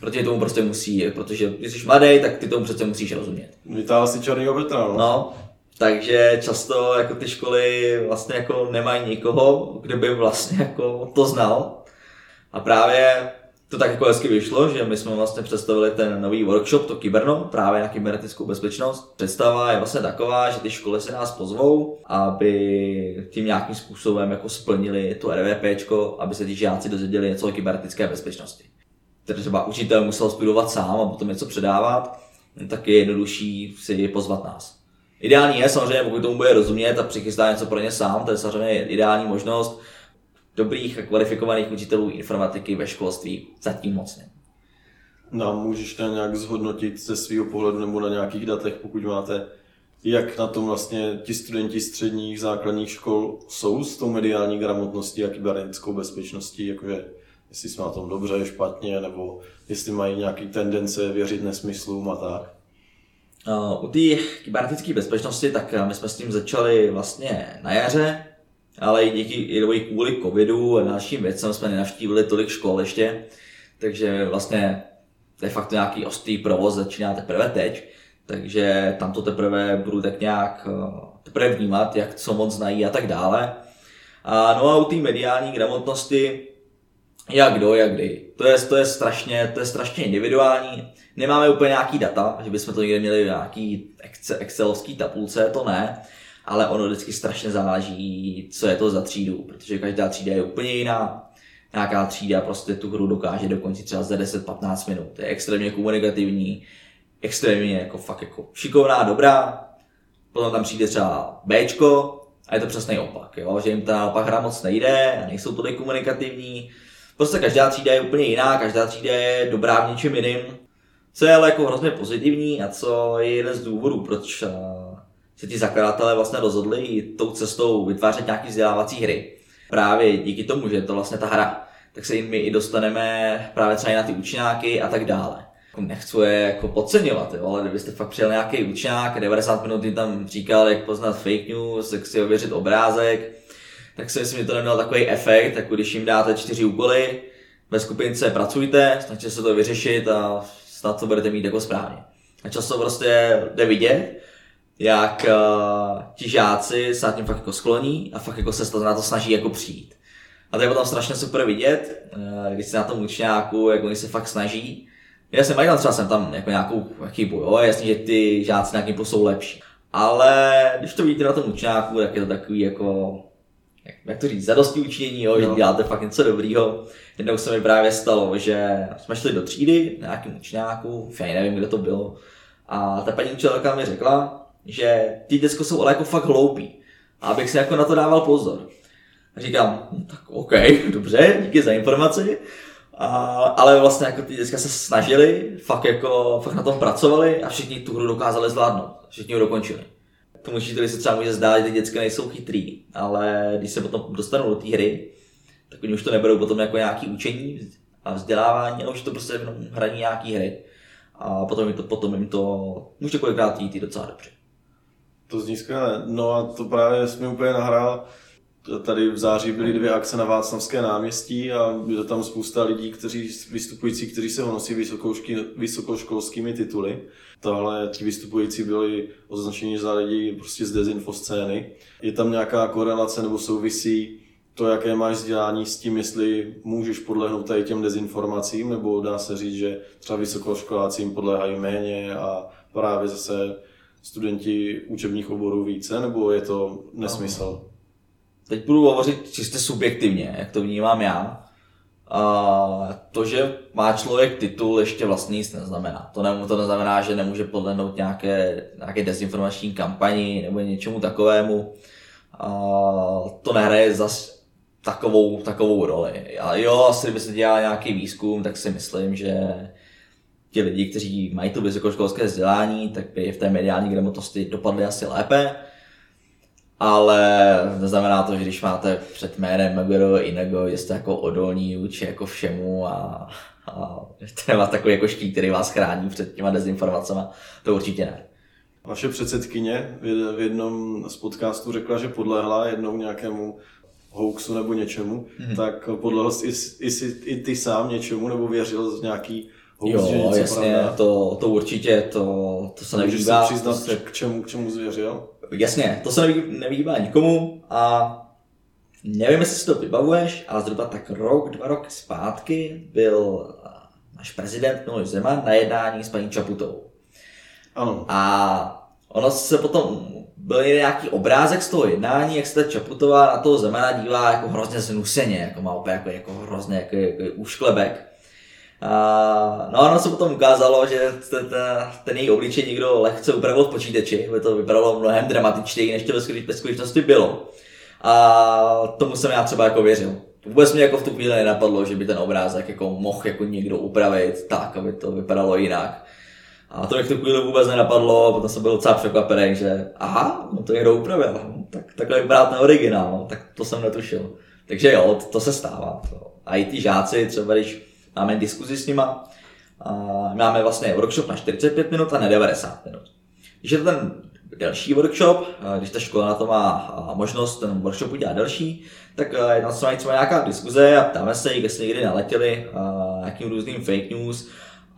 Protože tomu prostě musí, protože když jsi mladý, tak ty tomu přece musíš rozumět. Vytáhl si černýho Petra, no. no. takže často jako ty školy vlastně jako nemají nikoho, kdo by vlastně jako to znal. A právě to tak jako hezky vyšlo, že my jsme vlastně představili ten nový workshop, to Kyberno, právě na kybernetickou bezpečnost. Představa je vlastně taková, že ty školy se nás pozvou, aby tím nějakým způsobem jako splnili to RVP, aby se ti žáci dozvěděli něco o kybernetické bezpečnosti. Tedy třeba učitel musel studovat sám a potom něco předávat, tak je jednodušší si pozvat nás. Ideální je samozřejmě, pokud tomu bude rozumět a přichystá něco pro ně sám, to je samozřejmě ideální možnost, dobrých a kvalifikovaných učitelů informatiky ve školství zatím moc není. No, můžeš to nějak zhodnotit ze svého pohledu nebo na nějakých datech, pokud máte, jak na tom vlastně ti studenti středních základních škol jsou s tou mediální gramotností a kybernetickou bezpečností, jakože jestli jsme na tom dobře, špatně, nebo jestli mají nějaké tendence věřit nesmyslům a tak. Uh, u té kybernetické bezpečnosti, tak my jsme s tím začali vlastně na jaře, ale i díky i kvůli covidu a dalším věcem jsme nenavštívili tolik škol ještě, takže vlastně de facto nějaký ostrý provoz začíná teprve teď, takže tam to teprve budu tak nějak eh, teprve vnímat, jak co moc znají a tak dále. A no a u té mediální gramotnosti, jak kdo, jak kdy. To je, to je, strašně, to je strašně individuální. Nemáme úplně nějaký data, že bychom to někde měli v nějaký excelovský tabulce, to ne ale ono vždycky strašně záleží, co je to za třídu, protože každá třída je úplně jiná. Nějaká třída prostě tu hru dokáže dokončit třeba za 10-15 minut. Je extrémně komunikativní, extrémně jako fakt jako šikovná, dobrá. Potom tam přijde třeba Bčko a je to přesný opak, jo? že jim ta naopak hra moc nejde a nejsou tolik komunikativní. Prostě každá třída je úplně jiná, každá třída je dobrá v něčem jiným. Co je ale jako hrozně pozitivní a co je jeden z důvodů, proč eh, se ti zakladatelé vlastně rozhodli jít tou cestou vytvářet nějaký vzdělávací hry. Právě díky tomu, že je to vlastně ta hra, tak se jim my i dostaneme právě třeba i na ty učňáky a tak dále. Jako nechci je jako podceňovat, jo, ale kdybyste fakt přijel nějaký učňák, 90 minut jim tam říkal, jak poznat fake news, jak si ověřit obrázek, tak si myslím, že to nemělo takový efekt, jako když jim dáte čtyři úkoly, ve skupince pracujte, snažte se to vyřešit a snad to budete mít jako správně. A často prostě jde vidět, jak uh, ti žáci se nad tím fakt jako skloní a fakt jako se to na to snaží jako přijít. A to je potom strašně super vidět, uh, když se na tom učňáku, jak oni se fakt snaží. Já jsem mají třeba jsem tam jako nějakou chybu, jo, jasně, že ty žáci na něm jsou lepší. Ale když to vidíte na tom učňáku, tak je to takový jako, jak, jak to říct, zadosti učinění, jo, no. že děláte fakt něco dobrýho. Jednou se mi právě stalo, že jsme šli do třídy, na nějakým učňáku, já nevím, kde to bylo, a ta paní učitelka mi řekla, že ty děcko jsou ale jako fakt hloupí. A abych si jako na to dával pozor. A říkám, hm, tak OK, dobře, díky za informaci. A, ale vlastně jako ty děcka se snažili, fakt jako, fakt na tom pracovali a všichni tu hru dokázali zvládnout. Všichni ho dokončili. Tomu učiteli se třeba může zdát, že ty děcka nejsou chytrý, ale když se potom dostanou do té hry, tak oni už to neberou potom jako nějaký učení a vzdělávání, ale už to prostě jenom hraní nějaký hry. a potom jim to, potom jim to může kolikrát jít docela dobře. To zní skvěle. No a to právě jsme úplně nahrál. Tady v září byly dvě akce na Václavské náměstí a bylo tam spousta lidí, kteří, vystupující, kteří se honosí vysokoškolskými tituly. Tohle ti vystupující byli označeni za lidi prostě z dezinfoscény. Je tam nějaká korelace nebo souvisí to, jaké máš vzdělání s tím, jestli můžeš podlehnout tady těm dezinformacím, nebo dá se říct, že třeba vysokoškoláci jim podléhají méně a právě zase studenti učebních oborů více, nebo je to nesmysl? Teď budu hovořit čistě subjektivně, jak to vnímám já. A to, že má člověk titul, ještě vlastně nic neznamená. To, ne, to neznamená, že nemůže podlehnout nějaké, nějaké dezinformační kampani nebo něčemu takovému. A to nehraje zas takovou, takovou roli. A jo, asi kdyby se dělal nějaký výzkum, tak si myslím, že ti lidi, kteří mají to vysokoškolské vzdělání, tak by v té mediální gramotnosti dopadli asi lépe. Ale neznamená to, že když máte před jménem Megoro Inego, jste jako odolní vůči jako všemu a, a to nemá takový jako štít, který vás chrání před těma dezinformacemi, to určitě ne. Vaše předsedkyně v jednom z podcastů řekla, že podlehla jednou nějakému hoaxu nebo něčemu, hmm. tak podlehl i, i, i ty sám něčemu nebo věřil z nějaký hoax, jo, že něco jasně, pravda? to, to určitě, to, to se nevýbá. Můžeš přiznat, se... k, čemu, k čemu zvěřil? Jasně, to se nevý, nevýbá nikomu a nevím, jestli si to vybavuješ, ale zhruba tak rok, dva roky zpátky byl náš prezident Miloš Zeman na jednání s paní Čaputou. Ano. A ono se potom byl nějaký obrázek z toho jednání, jak se ta Čaputová na toho Zemana dívá jako hrozně znuseně, jako má opět jako, jako hrozně jako, jako úšklebek. A, no a ono se potom ukázalo, že ten, ten, její obličej někdo lehce upravil v počítači, aby to vypadalo mnohem dramatičtěji, než to ve skutečnosti bylo. A tomu jsem já třeba jako věřil. Vůbec mě jako v tu chvíli nenapadlo, že by ten obrázek jako mohl jako někdo upravit tak, aby to vypadalo jinak. A to mě v tu chvíli vůbec nenapadlo, potom jsem byl docela překvapený, že aha, no to někdo upravil, tak takhle vypadá ten originál, no, tak to jsem netušil. Takže jo, to, to se stává. To. A i ty žáci, třeba když máme diskuzi s nima, a máme vlastně workshop na 45 minut a na 90 minut. Když je to ten delší workshop, když ta škola na to má možnost ten workshop udělat delší, tak je tam třeba nějaká diskuze a ptáme se, jestli někdy naletěli nějakým různým fake news,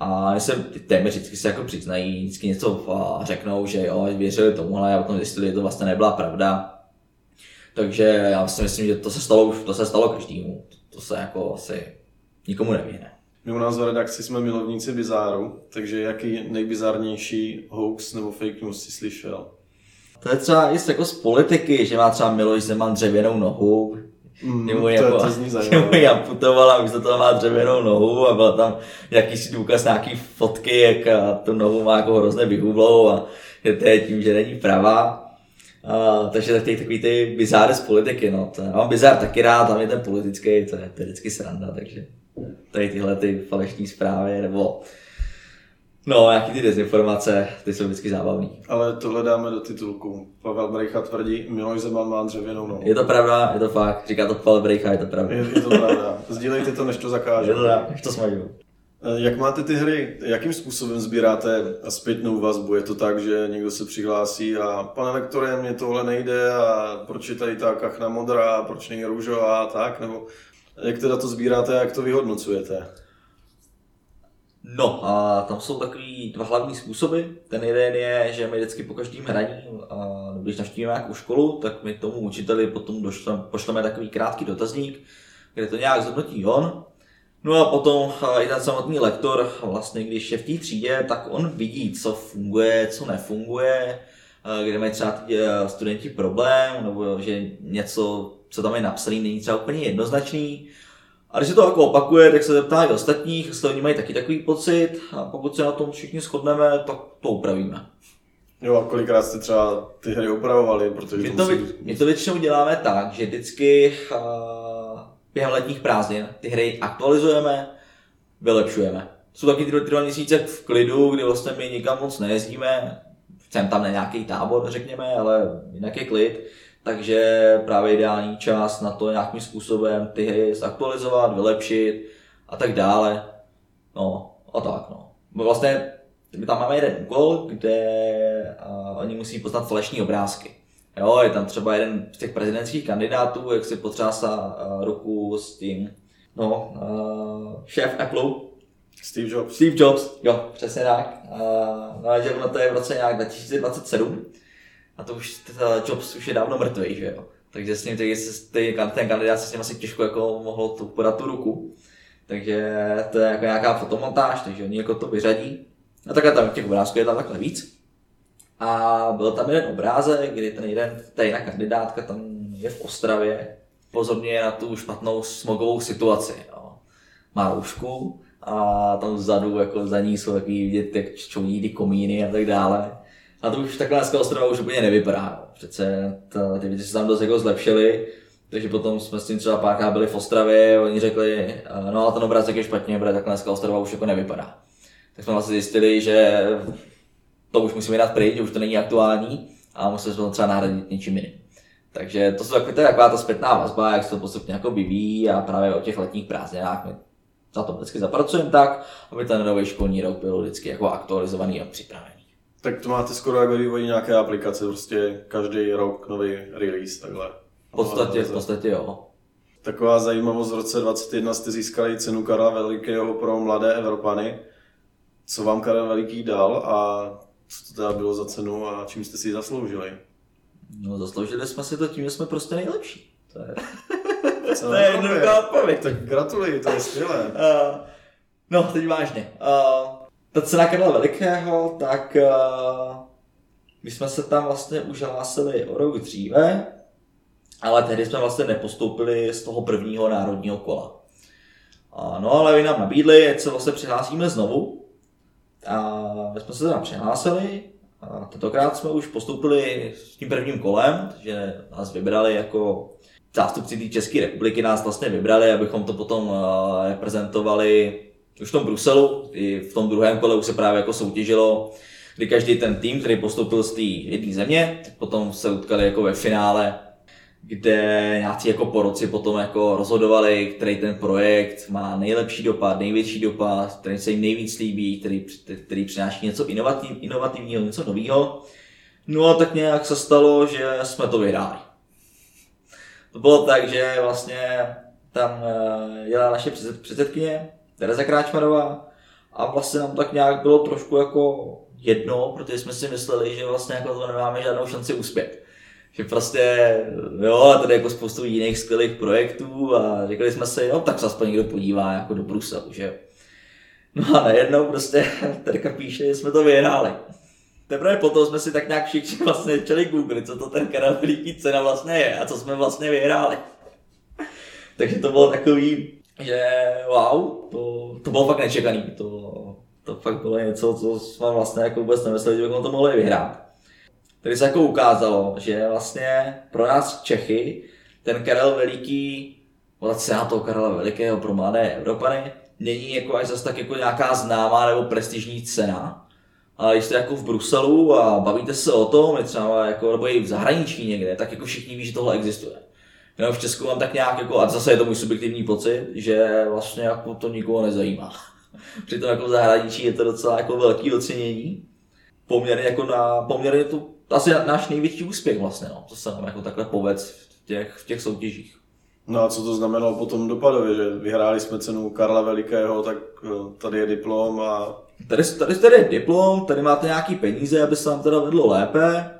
a se téměř vždycky se jako přiznají, vždycky něco řeknou, že jo, věřili tomuhle a potom zjistili, že to vlastně nebyla pravda. Takže já si myslím, že to se stalo to se stalo každému. To se jako asi nikomu nevyhne. My u nás v redakci jsme milovníci bizáru, takže jaký nejbizárnější hoax nebo fake news si slyšel? To je třeba i jako z politiky, že má třeba Miloš Zeman dřevěnou nohu, Mm, nebo jako, to, to ji amputovala, už to má dřevěnou nohu a byl tam jakýsi důkaz nějaký fotky, jak tu nohu má jako hrozně vyhublou a je to je tím, že není pravá. A, takže tak takový ty bizáry z politiky, no. To, mám bizár taky rád, tam je ten politický, to je, to je vždycky sranda, takže tady tyhle ty falešní zprávy, nebo No, jaký ty dezinformace, ty jsou vždycky zábavný. Ale tohle dáme do titulku. Pavel Brejcha tvrdí, Miloš Zeman má dřevěnou nohu. Je to pravda, je to fakt. Říká to Pavel Brejcha, je to pravda. Je, je to pravda. Sdílejte to, než to zakážu. Je to než to smažu. Eh, jak máte ty hry, jakým způsobem sbíráte zpětnou vazbu? Je to tak, že někdo se přihlásí a pane lektore, mě tohle nejde a proč je tady ta kachna modrá, proč není růžová a tak? Nebo jak teda to sbíráte a jak to vyhodnocujete? No, a tam jsou takový dva hlavní způsoby. Ten jeden je, že my vždycky po každém hraní, a když navštívíme nějakou školu, tak my tomu učiteli potom došlem, pošleme takový krátký dotazník, kde to nějak zhodnotí on. No a potom i ten samotný lektor, vlastně když je v té třídě, tak on vidí, co funguje, co nefunguje, kde mají třeba ty studenti problém, nebo že něco, co tam je napsané, není třeba úplně jednoznačný. A když se to jako opakuje, tak se zeptá i ostatních, jestli oni mají taky takový pocit a pokud se na tom všichni shodneme, tak to upravíme. Jo, a kolikrát jste třeba ty hry upravovali, protože my to, musí... my to většinou děláme tak, že vždycky uh, během letních prázdnin ty hry aktualizujeme, vylepšujeme. Jsou taky ty dva měsíce v klidu, kdy vlastně my nikam moc nejezdíme, chcem tam na nějaký tábor, řekněme, ale jinak je klid takže právě ideální čas na to nějakým způsobem ty hry zaktualizovat, vylepšit a tak dále. No a tak no. Vlastně my tam máme jeden úkol, kde uh, oni musí poznat falešní obrázky. Jo, je tam třeba jeden z těch prezidentských kandidátů, jak si potřásá uh, ruku s tím, no, uh, šéf Apple, Steve Jobs. Steve Jobs, jo, přesně tak. Uh, no, že ono to je v roce nějak 2027 a to už ta Jobs už je dávno mrtvý, že jo. Takže s ním ty, ty, ten kandidát se s ním asi těžko jako mohl tu, podat tu ruku. Takže to je jako nějaká fotomontáž, takže oni jako to vyřadí. A takhle tam těch obrázků je tam takhle víc. A byl tam jeden obrázek, kdy ten jeden, ta jedna kandidátka tam je v Ostravě, pozorně na tu špatnou smogovou situaci. Jo. Má roušku a tam vzadu jako za ní jsou takový vidět, jak čouní ty komíny a tak dále. A to už takhle dneska Ostrava už úplně nevypadá. Přece ta, ty věci se tam dost jako zlepšily, takže potom jsme s tím třeba párkrát byli v Ostravě, oni řekli, no a ten obrázek je špatně, protože takhle dneska Ostrava už jako nevypadá. Tak jsme vlastně zjistili, že to už musíme dát pryč, že už to není aktuální a musíme to třeba nahradit něčím jiným. Takže to jsou takové, to je taková ta zpětná vazba, jak se to postupně jako vyvíjí a právě o těch letních prázdninách my za to vždycky zapracujeme tak, aby ten nový školní rok byl vždycky jako aktualizovaný a připravený. Tak to máte skoro jako vývojí nějaké aplikace, prostě každý rok nový release takhle. V podstatě, v podstatě jo. Taková zajímavost, v roce 2021 jste získali cenu Karla Velikého pro mladé Evropany. Co vám Karel Veliký dal a co to teda bylo za cenu a čím jste si ji zasloužili? No, zasloužili jsme si to tím, že jsme prostě nejlepší. To je, to je jednoduchá odpověď. Tak gratuluji, to je skvělé. Uh, no, teď vážně. Uh, ta cena Karla Velikého, tak uh, my jsme se tam vlastně už hlásili o rok dříve, ale tehdy jsme vlastně nepostoupili z toho prvního národního kola. Uh, no ale vy nám nabídli, ať se vlastně přihlásíme znovu. A my jsme se tam přihlásili, a tentokrát jsme už postoupili s tím prvním kolem, takže nás vybrali jako zástupci té České republiky nás vlastně vybrali, abychom to potom reprezentovali už v tom Bruselu, i v tom druhém kole už se právě jako soutěžilo, kdy každý ten tým, který postoupil z té jedné země, tak potom se utkali jako ve finále, kde nějací jako poroci potom jako rozhodovali, který ten projekt má nejlepší dopad, největší dopad, který se jim nejvíc líbí, který, který přináší něco inovativ, inovativního, něco nového. No a tak nějak se stalo, že jsme to vyhráli. To bylo tak, že vlastně tam eh, jela naše předsedkyně, Tereza Kráčmarová, a vlastně nám tak nějak bylo trošku jako jedno, protože jsme si mysleli, že vlastně jako to nemáme žádnou šanci uspět. Že prostě, jo, tady jako spoustu jiných skvělých projektů a řekli jsme si, jo, tak se aspoň někdo podívá jako do Bruselu, že No a najednou prostě Terka píše, že jsme to vyhráli. Teprve potom jsme si tak nějak všichni vlastně začali googlit, co to ten Veliký cena vlastně je a co jsme vlastně vyhráli. Takže to bylo takový, že wow, to, to bylo fakt nečekaný. To, to fakt bylo něco, co jsme vlastně jako vůbec nemysleli, že bychom to mohli vyhrát. Tady se jako ukázalo, že vlastně pro nás Čechy ten Karel Veliký, ta cena toho Karela Velikého pro mladé Evropany, není jako až zase tak jako nějaká známá nebo prestižní cena. Ale když jste jako v Bruselu a bavíte se o tom, třeba jako, nebo i v zahraničí někde, tak jako všichni ví, že tohle existuje. Jenom v Česku mám tak nějak jako, a zase je to můj subjektivní pocit, že vlastně jako to nikoho nezajímá. Přitom jako v zahraničí je to docela jako velký ocenění. Poměrně jako na, poměrně to asi náš největší úspěch vlastně, no, to se nám jako takhle povedz v těch, v těch soutěžích. No a co to znamenalo potom dopadově, že vyhráli jsme cenu Karla Velikého, tak eh, tady je diplom a... Tady, tady, tady je diplom, tady máte nějaký peníze, aby se vám teda vedlo lépe.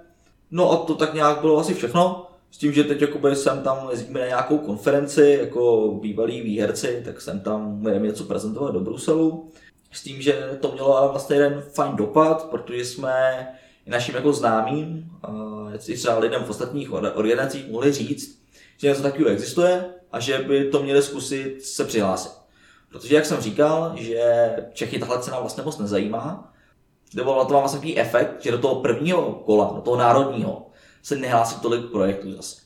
No a to tak nějak bylo asi všechno. S tím, že teď jakoby jsem tam jezdíme na nějakou konferenci jako bývalí výherci, tak jsem tam jdeme něco prezentovat do Bruselu. S tím, že to mělo ale vlastně jeden fajn dopad, protože jsme našim jako známým, uh, třeba lidem v ostatních organizacích mohli říct, že něco takového existuje a že by to měli zkusit se přihlásit. Protože, jak jsem říkal, že Čechy tahle cena vlastně moc nezajímá, nebo to má vlastně takový efekt, že do toho prvního kola, do toho národního, se nehlásí tolik projektů zase.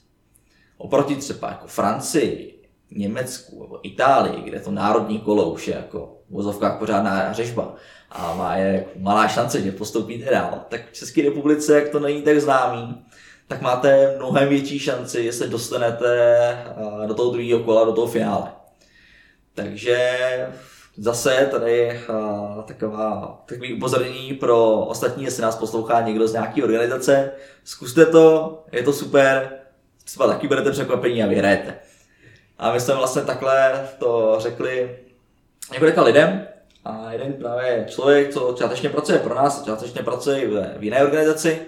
Oproti třeba jako Francii, Německu nebo Itálii, kde to národní kolo už je jako v vozovkách pořádná řežba a má je jako malá šance, že postoupíte dál, tak v České republice, jak to není tak známý, tak máte mnohem větší šanci, se dostanete do toho druhého kola, do toho finále. Takže Zase tady uh, taková, takový upozornění pro ostatní, jestli nás poslouchá někdo z nějaké organizace. Zkuste to, je to super, třeba taky budete překvapení a vyhrajete. A my jsme vlastně takhle to řekli několika lidem a jeden právě člověk, co částečně pracuje pro nás, částečně pracuje v, v jiné organizaci,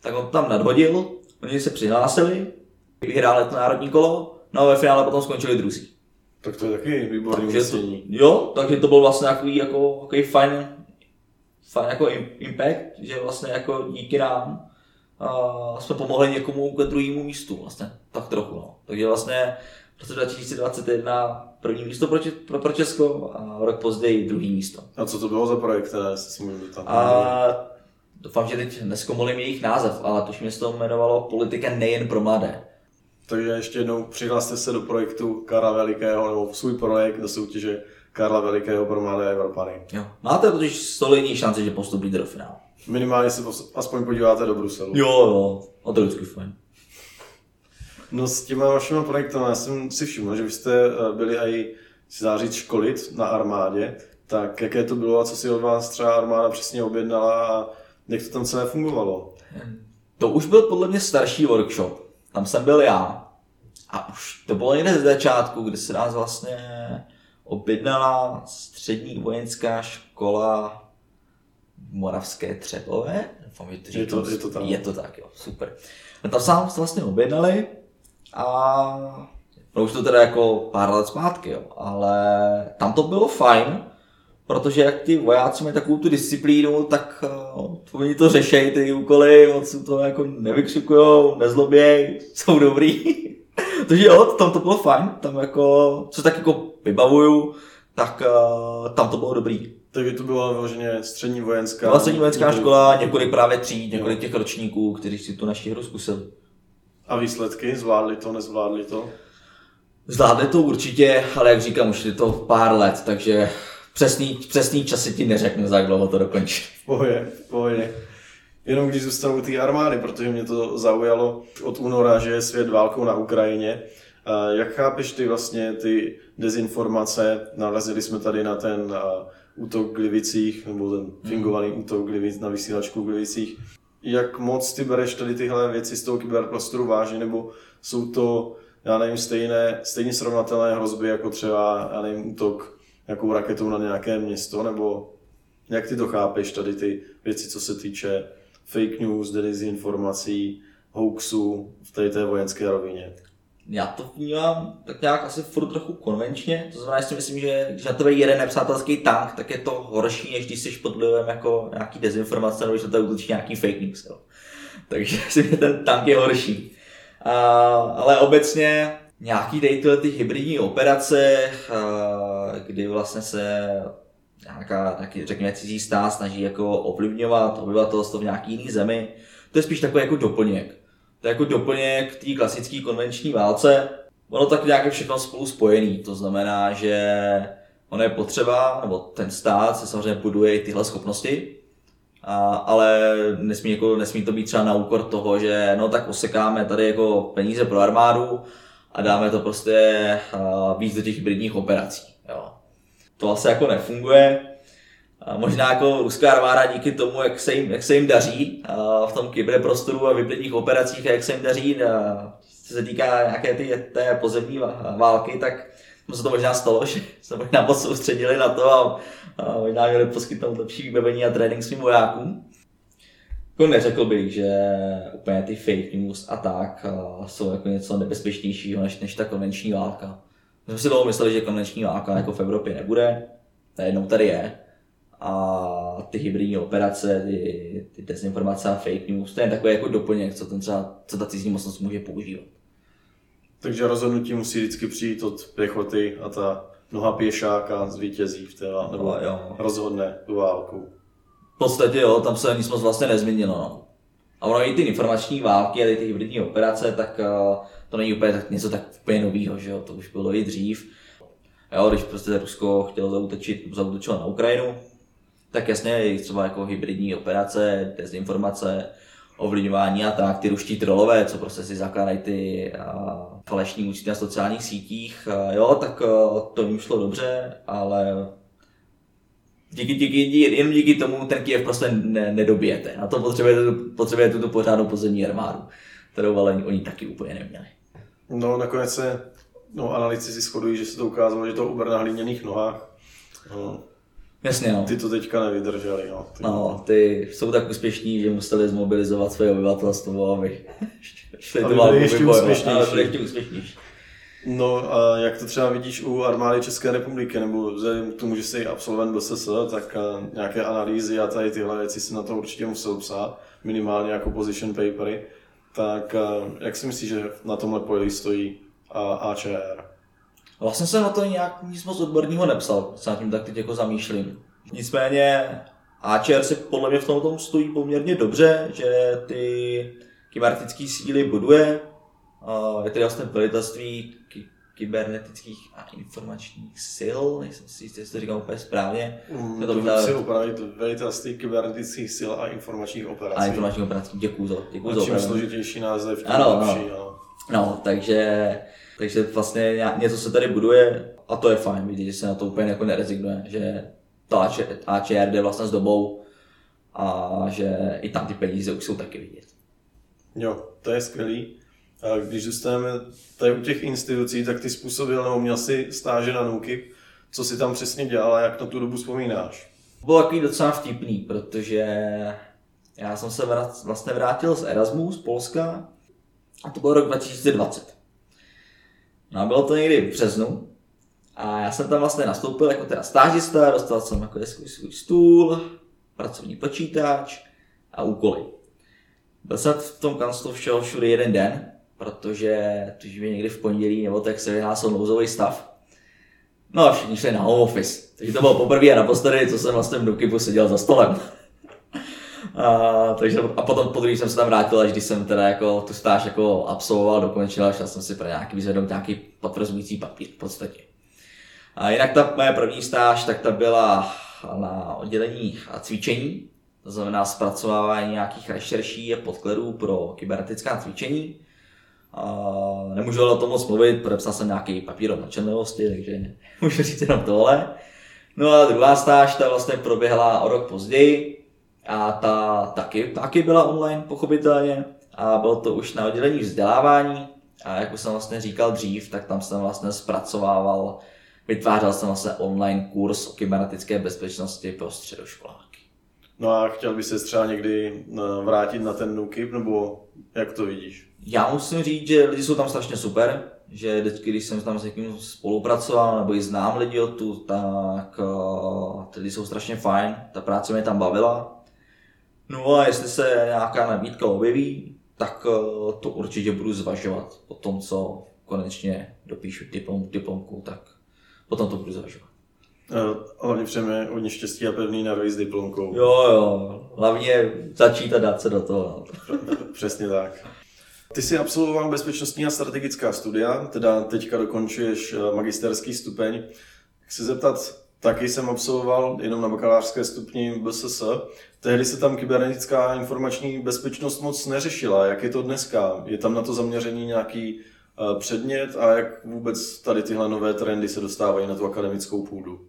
tak on tam nadhodil, oni se přihlásili, vyhráli to národní kolo, no a ve finále potom skončili druzí. Tak to je taky výborný umístění. jo, takže to byl vlastně takový jako, takový fajn, fajn jako im- impact, že vlastně jako díky nám uh, jsme pomohli někomu ke druhému místu vlastně, tak trochu no. Takže vlastně v roce 2021 první místo pro, pro, pro Česko a rok později druhý místo. A co to bylo za projekt, se si můžu zeptat? A doufám, že teď neskomolím jejich název, ale tuž mě se to jmenovalo Politika nejen pro mladé. Takže ještě jednou přihlaste se do projektu Karla Velikého nebo svůj projekt do soutěže Karla Velikého pro mladé Evropany. Jo. Máte totiž solidní šanci, že postupíte do finále. Minimálně se aspoň podíváte do Bruselu. Jo, jo, a to je vždycky fajn. No s těma vašimi projekty, já jsem si všiml, že vy jste eh, byli i si dá říct školit na armádě, tak jaké to bylo a co si od vás třeba armáda přesně objednala a jak to tam celé fungovalo? To už byl podle mě starší workshop. Tam jsem byl já. A už to bylo někde ze začátku, kdy se nás vlastně objednala střední vojenská škola v Moravské Třebové. Doufám, že to Je to- je to tam. Je to tak, jo, super. No tam sám vlastně objednali a no už to teda jako pár let zpátky, jo, ale tam to bylo fajn, protože jak ty vojáci mají takovou tu disciplínu, tak uh, oni to řešejí ty úkoly, moc to jako nevykřikujou, nezlobějí, jsou dobrý. Takže jo, tam to bylo fajn, tam jako, co tak jako vybavuju, tak uh, tam to bylo dobrý. Takže to byla vyloženě střední vojenská... Byla střední vojenská několik- škola, několik právě tří, několik těch ročníků, kteří si tu naši hru zkusili. A výsledky? Zvládli to, nezvládli to? Zvládli to určitě, ale jak říkám, už je to pár let, takže přesný, přesný časy ti neřeknu, za jak dlouho to dokončí. V pohodě, v pohodě. Jenom když zůstanu u té armády, protože mě to zaujalo od února, že je svět válkou na Ukrajině. Jak chápeš ty vlastně ty dezinformace? Narazili jsme tady na ten útok v Glivicích, nebo ten fingovaný útok Glivic, na vysílačku v Glivicích. Jak moc ty bereš tady tyhle věci z toho kyberprostoru vážně, nebo jsou to, já nevím, stejné, stejně srovnatelné hrozby, jako třeba, já nevím, útok nějakou raketou na nějaké město, nebo jak ty to chápeš, tady ty věci, co se týče fake news, dezinformací, hoaxů v tady té vojenské rovině? Já to vnímám tak nějak asi furt trochu konvenčně, to znamená, že si myslím, že když na tebe jede nepřátelský tank, tak je to horší, než když jsi pod vlivem jako nějaký dezinformace, nebo když na tebe útočí nějaký fake news. Jo. Takže si ten tank je horší. A, ale obecně nějaký tady tyhle ty hybridní operace, a, kdy vlastně se nějaká, nějaký, řekněme, cizí stát snaží jako ovlivňovat obyvatelstvo v nějaký jiný zemi, to je spíš takový jako doplněk. To je jako doplněk té klasické konvenční válce. Ono tak nějak je všechno spolu spojený. To znamená, že ono je potřeba, nebo ten stát se samozřejmě buduje i tyhle schopnosti, a, ale nesmí, jako, nesmí to být třeba na úkor toho, že no tak osekáme tady jako peníze pro armádu a dáme to prostě víc do těch hybridních operací. Jo. To asi jako nefunguje. Možná jako ruská armáda díky tomu, jak se jim, jak se jim daří v tom kyberprostoru a v hybridních operacích a jak se jim daří, co se týká nějaké ty, té pozemní vá- války, tak se to možná stalo, že se možná moc soustředili na to a, a možná měli poskytnout lepší vybavení a trénink svým vojákům. Jako neřekl bych, že úplně ty fake news a tak a jsou jako něco nebezpečnějšího než, než ta konvenční válka. My jsme si dlouho mysleli, že konvenční válka jako v Evropě nebude, najednou tady je. A ty hybridní operace, ty, ty dezinformace a fake news, to je takový jako doplněk, co, ten třeba, co ta cizí mocnost může používat. Takže rozhodnutí musí vždycky přijít od pěchoty a ta noha pěšáka zvítězí v té, nebo Ale jo. rozhodne tu válku. V podstatě jo, tam se nic moc vlastně nezměnilo. No. A ono i ty informační války a ty hybridní operace, tak uh, to není úplně tak, něco tak úplně nového, že jo, to už bylo i dřív. Jo, když prostě Rusko chtělo zautočit, zautočilo na Ukrajinu, tak jasně, i třeba jako hybridní operace, dezinformace, ovlivňování a tak, ty ruští trolové, co prostě si zakládají ty uh, falešní účty na sociálních sítích, uh, jo, tak to jim šlo dobře, ale díky, díky, jen díky tomu ten Kiev prostě ne, nedobijete. Na to potřebujete, potřebujete tu pořádnou pozemní armádu, kterou ale oni taky úplně neměli. No nakonec se no, analytici si shodují, že se to ukázalo, že to uber na hlíněných nohách. No, Jasně, no. ty to teďka nevydrželi. No, ty. No, ty jsou tak úspěšní, že museli zmobilizovat své obyvatelstvo, aby šli válku ještě úspěšnější. Ještě úspěšnější. No a jak to třeba vidíš u armády České republiky, nebo vzhledem k tomu, že jsi absolvent BSS, tak eh, nějaké analýzy a tady tyhle věci si na to určitě musel psát, minimálně jako position papery. Tak eh, jak si myslíš, že na tomhle poli stojí AČR? Vlastně jsem na to nějak nic moc odborného nepsal, se tím tak teď jako zamýšlím. Nicméně AČR si podle mě v tom stojí poměrně dobře, že ty kybernetické síly buduje. Je tedy vlastně velitelství kybernetických a informačních sil, nejsem si jistý, jestli to říkám úplně správně. Mm, to ta- si opravit velitelství kybernetických sil a informačních operací. A informační operací, děkuju za, děkuju za čím složitější název, tím Ano, lepší. ano. Ano. No, takže, takže vlastně ně- něco se tady buduje a to je fajn vidět, že se na to úplně jako nerezignuje, že to AČ, AČR jde vlastně s dobou a že i tam ty peníze už jsou taky vidět. Jo, to je skvělý. A když zůstaneme tady u těch institucí, tak ty způsobil, nebo měl si stáže na NUKIP, co si tam přesně dělal a jak na tu dobu vzpomínáš? Bylo takový docela vtipný, protože já jsem se vrát, vlastně vrátil z Erasmu z Polska a to byl rok 2020. No a bylo to někdy v březnu a já jsem tam vlastně nastoupil jako teda stážista, dostal jsem jako svůj, svůj stůl, pracovní počítač a úkoly. Byl jsem v tom kanclu všeho všude jeden den, protože tužím někdy v pondělí nebo tak se vyhlásil nouzový stav. No a všichni šli na home office. Takže to bylo poprvé a naposledy, co jsem vlastně v Nukipu seděl za stolem. A, takže, a potom po druhý jsem se tam vrátil, až když jsem teda jako tu stáž jako absolvoval, dokončil a šel jsem si pro nějaký vyzvednout nějaký potvrzující papír v podstatě. A jinak ta moje první stáž, tak ta byla na oddělení a cvičení, to znamená zpracovávání nějakých rešerší a podkladů pro kybernetická cvičení. A nemůžu ale o tom moc mluvit, podepsal jsem nějaký papír o mlčenlivosti, takže můžu říct jenom tohle. No a druhá stáž, ta vlastně proběhla o rok později a ta taky, taky byla online, pochopitelně. A bylo to už na oddělení vzdělávání. A jak už jsem vlastně říkal dřív, tak tam jsem vlastně zpracovával, vytvářel jsem vlastně online kurz o kybernetické bezpečnosti pro středoškoláky. No a chtěl bys se třeba někdy eh, vrátit na ten NUKIP, nebo jak to vidíš? Já musím říct, že lidi jsou tam strašně super, že vždycky, když jsem tam s někým spolupracoval, nebo i znám lidi odtud, tak uh, ty lidi jsou strašně fajn, ta práce mě tam bavila. No a jestli se nějaká nabídka objeví, tak uh, to určitě budu zvažovat po tom, co konečně dopíšu diplom, diplomku, tak potom to budu zvažovat. Eh, Hlavně přejeme hodně štěstí a pevný narvy s diplomkou. Jo, jo, hlavně začít a dát se do toho. Přesně tak. Ty jsi absolvoval bezpečnostní a strategická studia, teda teďka dokončuješ eh, magisterský stupeň. Chci zeptat, taky jsem absolvoval jenom na bakalářské stupni BSS. Tehdy se tam kybernetická informační bezpečnost moc neřešila. Jak je to dneska? Je tam na to zaměřený nějaký eh, předmět a jak vůbec tady tyhle nové trendy se dostávají na tu akademickou půdu?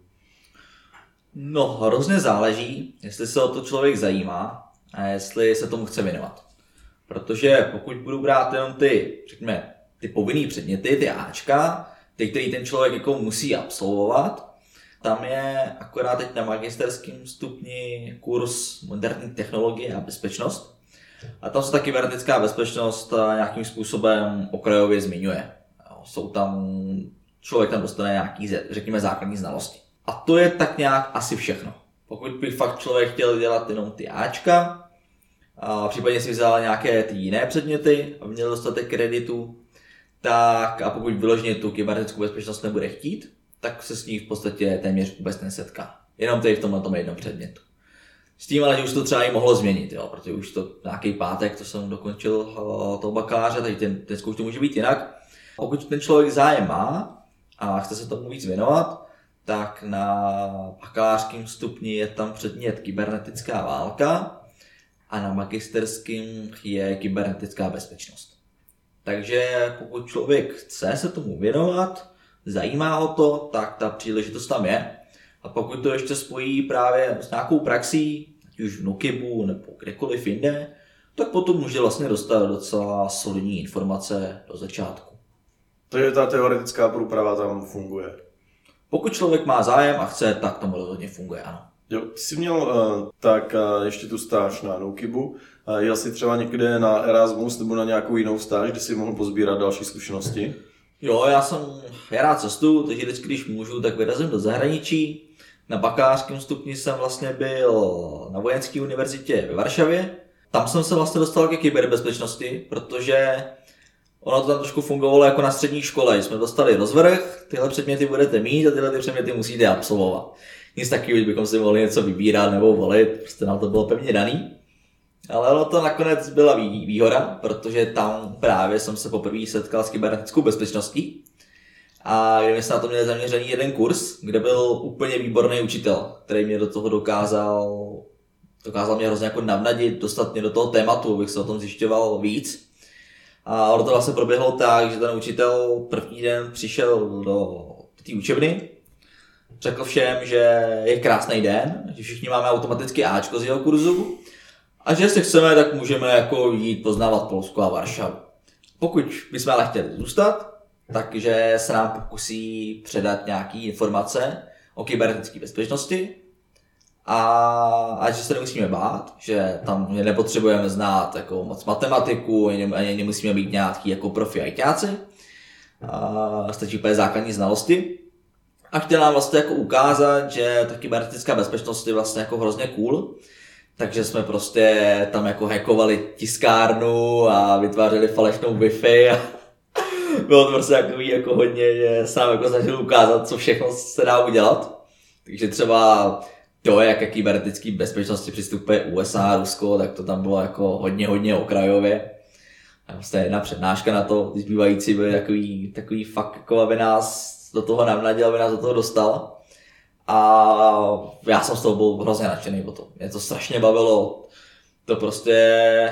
No, hrozně záleží, jestli se o to člověk zajímá a jestli se tomu chce věnovat. Protože pokud budu brát jenom ty, řekněme, ty povinné předměty, ty Ačka, ty, který ten člověk jako musí absolvovat, tam je akorát teď na magisterském stupni kurz moderní technologie a bezpečnost. A tam se ta kybernetická bezpečnost eh, nějakým způsobem okrajově zmiňuje. Jsou tam, člověk tam dostane nějaký, řekněme, základní znalosti. A to je tak nějak asi všechno. Pokud by fakt člověk chtěl dělat jenom ty Ačka, a případně si vzal nějaké ty jiné předměty a měl dostatek kreditu, tak a pokud vyloženě tu kybernetickou bezpečnost nebude chtít, tak se s ní v podstatě téměř vůbec nesetká. Jenom tady v tomhle tom jednom předmětu. S tím ale, že už to třeba i mohlo změnit, jo, protože už to nějaký pátek, to jsem dokončil uh, toho bakaláře, tady ten, ten zkouš to může být jinak. Pokud ten člověk zájem má a chce se tomu víc věnovat, tak na bakalářském stupni je tam předmět kybernetická válka a na magisterském je kybernetická bezpečnost. Takže pokud člověk chce se tomu věnovat, zajímá ho to, tak ta příležitost tam je. A pokud to ještě spojí právě s nějakou praxí, ať už v Nukibu nebo kdekoliv jinde, tak potom může vlastně dostat docela solidní informace do začátku. Takže ta teoretická průprava tam funguje. Pokud člověk má zájem a chce, tak to rozhodně funguje, ano. Jo, ty jsi měl uh, tak uh, ještě tu stáž na Nukibu. Uh, jel jsi třeba někde na Erasmus nebo na nějakou jinou stáž, kde jsi mohl pozbírat další zkušenosti? Jo, já jsem, já rád cestu, takže vždycky, když můžu, tak vyrazím do zahraničí. Na bakalářském stupni jsem vlastně byl na vojenské univerzitě ve Varšavě. Tam jsem se vlastně dostal ke kyberbezpečnosti, protože ono to tam trošku fungovalo jako na střední škole. Jsme dostali rozvrh, tyhle předměty budete mít a tyhle ty předměty musíte absolvovat. Nic takového, bychom si mohli něco vybírat nebo volit, prostě nám to bylo pevně daný. Ale ono to nakonec byla výhoda, protože tam právě jsem se poprvé setkal s kybernetickou bezpečností. A my jsme na to měli zaměřený jeden kurz, kde byl úplně výborný učitel, který mě do toho dokázal, dokázal mě hrozně jako navnadit, dostat mě do toho tématu, abych se o tom zjišťoval víc. A ono to vlastně proběhlo tak, že ten učitel první den přišel do té učebny, řekl všem, že je krásný den, že všichni máme automaticky Ačko z jeho kurzu a že jestli chceme, tak můžeme jako jít poznávat Polsko a Varšavu. Pokud bychom ale chtěli zůstat, takže se nám pokusí předat nějaké informace o kybernetické bezpečnosti a, a že se nemusíme bát, že tam nepotřebujeme znát jako moc matematiku, ani, ani nemusíme být nějaký jako profi ajťáci, stačí úplně základní znalosti. A chtěl nám vlastně jako ukázat, že ta kybernetická bezpečnost je vlastně jako hrozně cool, takže jsme prostě tam jako hackovali tiskárnu a vytvářeli falešnou Wi-Fi a bylo to prostě takový jako hodně, že sám jako snažil ukázat, co všechno se dá udělat. Takže třeba to, jak k kybernetický bezpečnosti přistupuje USA a Rusko, tak to tam bylo jako hodně, hodně okrajově. A vlastně jedna přednáška na to, ty zbývající byly takový, takový fakt, jako aby nás do toho navnadil, aby nás do toho dostal. A já jsem z toho byl hrozně nadšený o to. Mě to strašně bavilo. To prostě,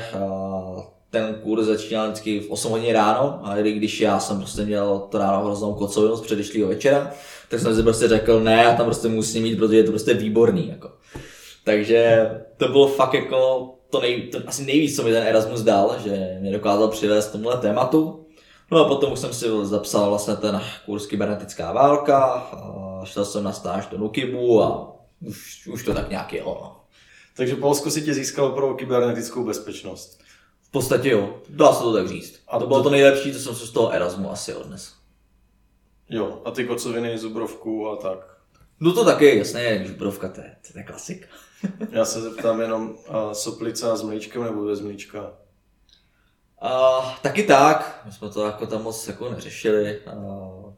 ten kurz začínal vždycky v 8 hodin ráno, a i když já jsem prostě měl to ráno hroznou kocovinu z předešlého večera, tak jsem si prostě řekl, ne, já tam prostě musím mít, protože je to prostě výborný. Jako. Takže to bylo fakt jako to, nej, to asi nejvíc, co mi ten Erasmus dal, že mě dokázal přivést tomuhle tématu. No a potom už jsem si zapsal vlastně ten kurz kybernetická válka, a šel jsem na stáž do Nukibu a už, už to tak nějak jelo. No. Takže Polsko si tě získalo pro kybernetickou bezpečnost. V podstatě jo, dá se to tak říct. A to bylo to nejlepší, co jsem se z toho Erasmu asi odnesl. Jo, a ty kocoviny, zubrovku a tak. No to taky, jasně, zubrovka, to je, to je klasika. Já se zeptám jenom, a soplica s mlíčkem nebo bez mlíčka? A, taky tak, my jsme to jako tam moc jako neřešili, a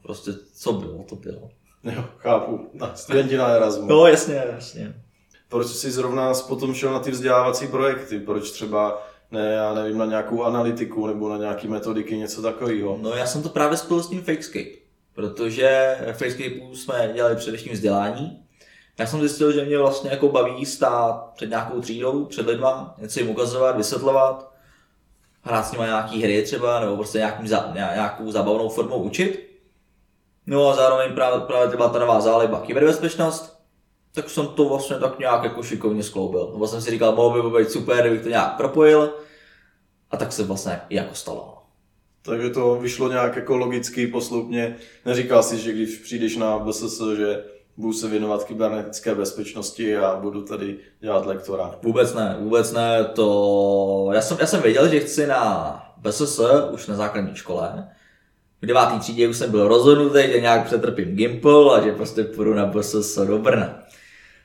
prostě co bylo, to bylo. Jo, chápu, na studenti na Erasmu. No jasně, jasně. Proč jsi zrovna potom šel na ty vzdělávací projekty? Proč třeba ne, já nevím, na nějakou analytiku nebo na nějaké metodiky, něco takového? No já jsem to právě spojil s tím Fakescape, protože v Fakescapeu jsme dělali především vzdělání. Já jsem zjistil, že mě vlastně jako baví stát před nějakou třídou, před lidma, něco jim ukazovat, vysvětlovat, hrát s nimi nějaký hry třeba, nebo prostě nějakým, nějakou zábavnou formou učit. No a zároveň právě, právě byla ta nová záliba kyberbezpečnost, tak jsem to vlastně tak nějak jako šikovně skloubil. Nebo jsem si říkal, mohlo by být super, kdybych to nějak propojil. A tak se vlastně i jako stalo. Takže to vyšlo nějak jako logicky, posloupně. Neříkal si, že když přijdeš na BSS, že budu se věnovat kybernetické bezpečnosti a budu tady dělat lektora. Vůbec ne, vůbec ne. To... Já, jsem, já jsem věděl, že chci na BSS už na základní škole. V devátý třídě už jsem byl rozhodnutý, že nějak přetrpím Gimple a že prostě půjdu na BSS do Brna.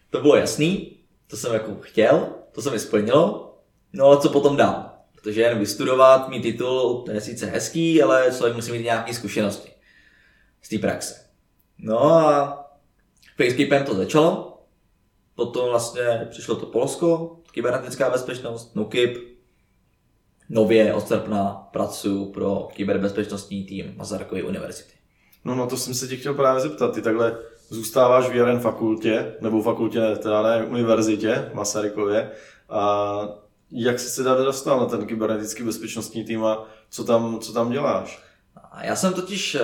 To bylo jasný, to jsem jako chtěl, to se mi splnilo. No a co potom dál? Protože jen vystudovat, mít titul, to je sice hezký, ale člověk musí mít nějaké zkušenosti z té praxe. No a Facecapem to začalo, potom vlastně přišlo to Polsko, kybernetická bezpečnost, NUKIP, nově od srpna pracuji pro kyberbezpečnostní tým Masarykovy univerzity. No, no to jsem se tě chtěl právě zeptat. Ty takhle zůstáváš v jeden fakultě, nebo fakultě, teda ne, univerzitě Masarykově. A jak jsi se teda dostal na ten kybernetický bezpečnostní tým a co tam, co tam děláš? Já jsem totiž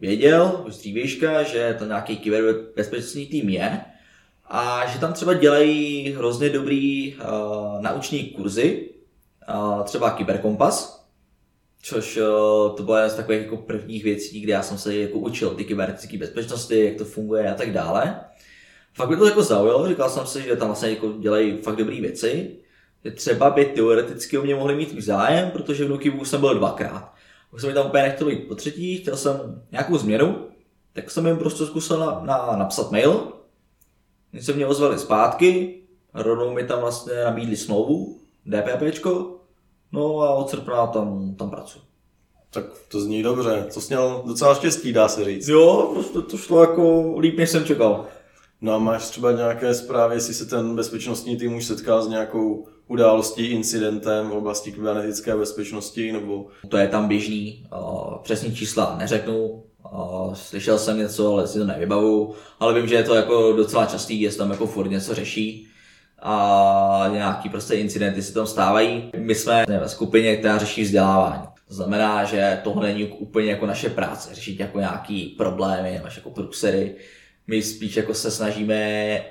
věděl už dřívějška, že to nějaký kyberbezpečnostní tým je a že tam třeba dělají hrozně dobrý uh, nauční kurzy, uh, třeba Kyberkompas, což uh, to byla jedna z takových jako prvních věcí, kde já jsem se jako učil ty kybernetické bezpečnosti, jak to funguje a tak dále. Fakt by to jako zaujalo, říkal jsem si, že tam vlastně jako dělají fakt dobré věci, že třeba by teoreticky o mě mohli mít zájem, protože v Nukibu jsem byl dvakrát. Už jsem mi tam úplně nechtěl jít po třetí, chtěl jsem nějakou změnu, tak jsem jim prostě zkusil na, na, napsat mail, oni se mě ozvali zpátky, rovnou mi tam vlastně nabídli smlouvu, DPPčko, no a od srpna tam, tam pracuji. Tak to zní dobře, to jsi měl docela štěstí, dá se říct. Jo, prostě to šlo jako líp, než jsem čekal. No a máš třeba nějaké zprávy, jestli se ten bezpečnostní tým už setkal s nějakou událostí, incidentem v oblasti kybernetické bezpečnosti, nebo... To je tam běžný, přesní čísla neřeknu, slyšel jsem něco, ale si to nevybavu, ale vím, že je to jako docela častý, jestli tam jako furt něco řeší a nějaký prostě incidenty se tam stávají. My jsme ve skupině, která řeší vzdělávání. To znamená, že tohle není úplně jako naše práce, řešit jako nějaký problémy, nebo jako průsery. My spíš jako se snažíme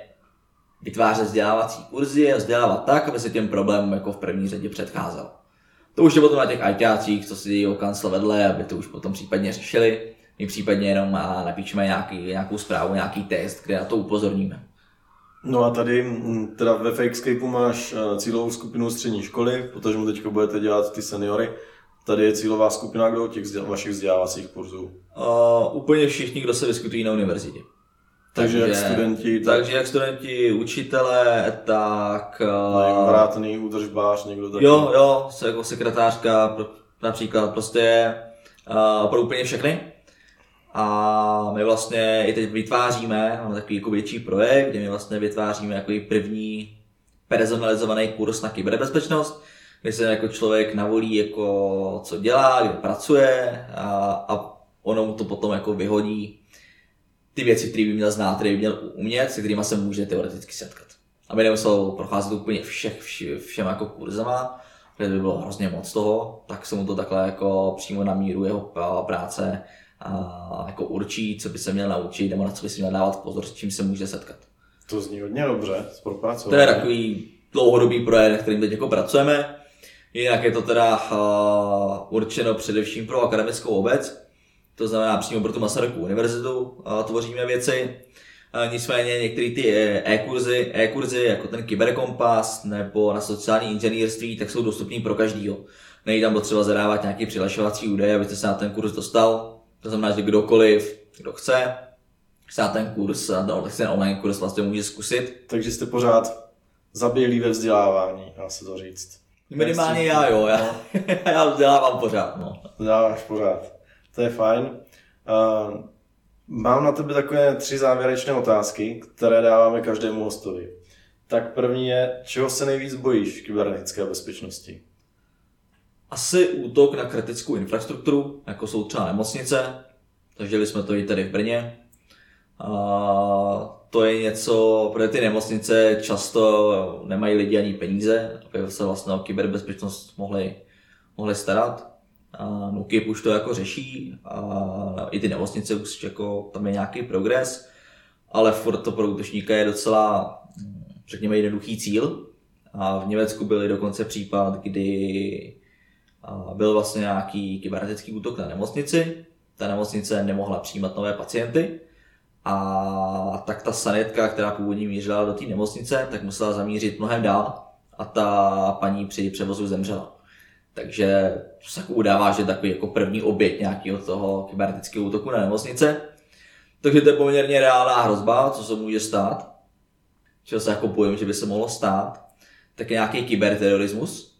vytvářet vzdělávací kurzy a vzdělávat tak, aby se těm problémům jako v první řadě předcházelo. To už je potom na těch ITácích, co si o kancel vedle, aby to už potom případně řešili. My případně jenom napíšeme nějaký, nějakou zprávu, nějaký test, kde na to upozorníme. No a tady teda ve Fakescapeu máš eh, cílovou skupinu střední školy, protože mu teďka budete dělat ty seniory. Tady je cílová skupina kdo těch vašich vzdělávacích kurzů? Uh, úplně všichni, kdo se vyskytují na univerzitě. Takže, takže jak studenti, tak... Takže jak studenti, učitelé, tak... Uh, vrátný údržbář, někdo takový. Jo, jo, se jako sekretářka například, prostě uh, pro úplně všechny. A my vlastně i teď vytváříme, máme takový jako větší projekt, kde my vlastně vytváříme jako první personalizovaný kurz na kyberbezpečnost, kde se jako člověk navolí, jako co dělá, kde pracuje a, a ono mu to potom jako vyhodí ty věci, které by měl znát, které by měl umět, se kterými se může teoreticky setkat. Aby nemusel procházet úplně všech, vše, všem jako kurzama, kde by bylo hrozně moc toho, tak se mu to takhle jako přímo na míru jeho práce a jako určí, co by se měl naučit, nebo na co by si měl dávat pozor, s čím se může setkat. To zní hodně dobře, spolupracovat. To je takový dlouhodobý projekt, na kterým teď jako pracujeme. Jinak je to teda uh, určeno především pro akademickou obec, to znamená přímo pro tu Masarykovu univerzitu uh, tvoříme věci. Uh, nicméně některé ty e-kurzy, e-kurzy, jako ten kyberkompas nebo na sociální inženýrství, tak jsou dostupný pro každýho. Nejde tam potřeba zadávat nějaký přihlašovací údaje, abyste se na ten kurz dostal. To znamená, že kdokoliv, kdo chce, se na ten kurz, no, ten online kurz vlastně může zkusit. Takže jste pořád zabělí ve vzdělávání, dá se to říct. Minimálně já jo, já, no. já vzdělávám pořád. No. Vzděláváš pořád, to je fajn. Uh, mám na tebe takové tři závěrečné otázky, které dáváme každému hostovi. Tak první je, čeho se nejvíc bojíš v kybernetické bezpečnosti? asi útok na kritickou infrastrukturu, jako jsou třeba nemocnice, zažili jsme to i tady v Brně. A to je něco, protože ty nemocnice často nemají lidi ani peníze, aby se vlastně o kyberbezpečnost mohli, mohli starat. A NUKIP už to jako řeší a i ty nemocnice už jako tam je nějaký progres, ale furt to pro útočníka je docela, řekněme, jednoduchý cíl. A v Německu byly dokonce případ, kdy byl vlastně nějaký kybernetický útok na nemocnici, ta nemocnice nemohla přijímat nové pacienty a tak ta sanitka, která původně mířila do té nemocnice, tak musela zamířit mnohem dál a ta paní při převozu zemřela. Takže se jako udává, že takový jako první oběť nějakého toho kybernetického útoku na nemocnice. Takže to je poměrně reálná hrozba, co se může stát. Čeho se jako bojím, že by se mohlo stát. Tak je nějaký kyberterorismus,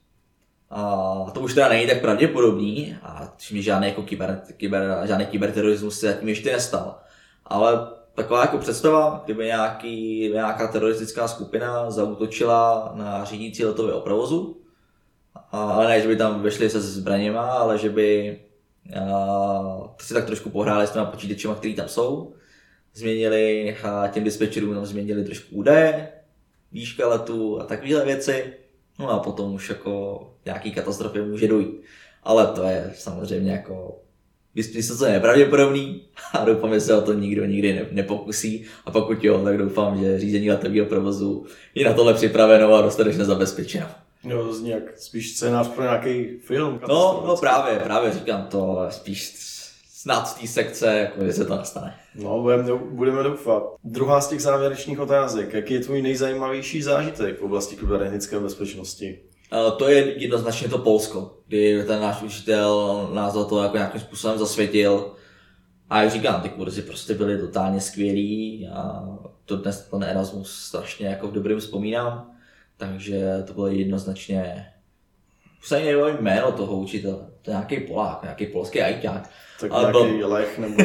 a to už teda není tak pravděpodobný, a čím žádný, jako kyber, kyber, žádný kyberterorismus se zatím ještě nestal. Ale taková jako představa, kdyby nějaký, nějaká teroristická skupina zautočila na řídící letového provozu, ale ne, že by tam vešli se zbraněma, ale že by a, si tak trošku pohráli s těma počítačima, který tam jsou, změnili a těm dispečerům tam změnili trošku údaje, výška letu a takovéhle věci No a potom už jako nějaký katastrofy může dojít. Ale to je samozřejmě jako Myslím co je nepravděpodobný a doufám, že se o to nikdo nikdy ne, nepokusí. A pokud jo, tak doufám, že řízení letového provozu je na tohle připraveno a dostatečně zabezpečeno. Jo, to zní jak spíš scénář pro nějaký film. No, no právě, právě říkám to, spíš snad z té sekce, jako, že se to nastane. No, budeme, budeme doufat. Druhá z těch závěrečných otázek. Jaký je tvůj nejzajímavější zážitek v oblasti kybernetické bezpečnosti? To je jednoznačně to Polsko, kdy ten náš učitel nás za to jako nějakým způsobem zasvětil. A jak říkám, ty kurzy prostě byly totálně skvělý a to dnes ten Erasmus strašně jako v dobrým vzpomínám. Takže to bylo jednoznačně už ani nevím jméno toho učitele. To je nějaký Polák, nějaký polský ajťák. Tak ale nějaký byl... lech nebo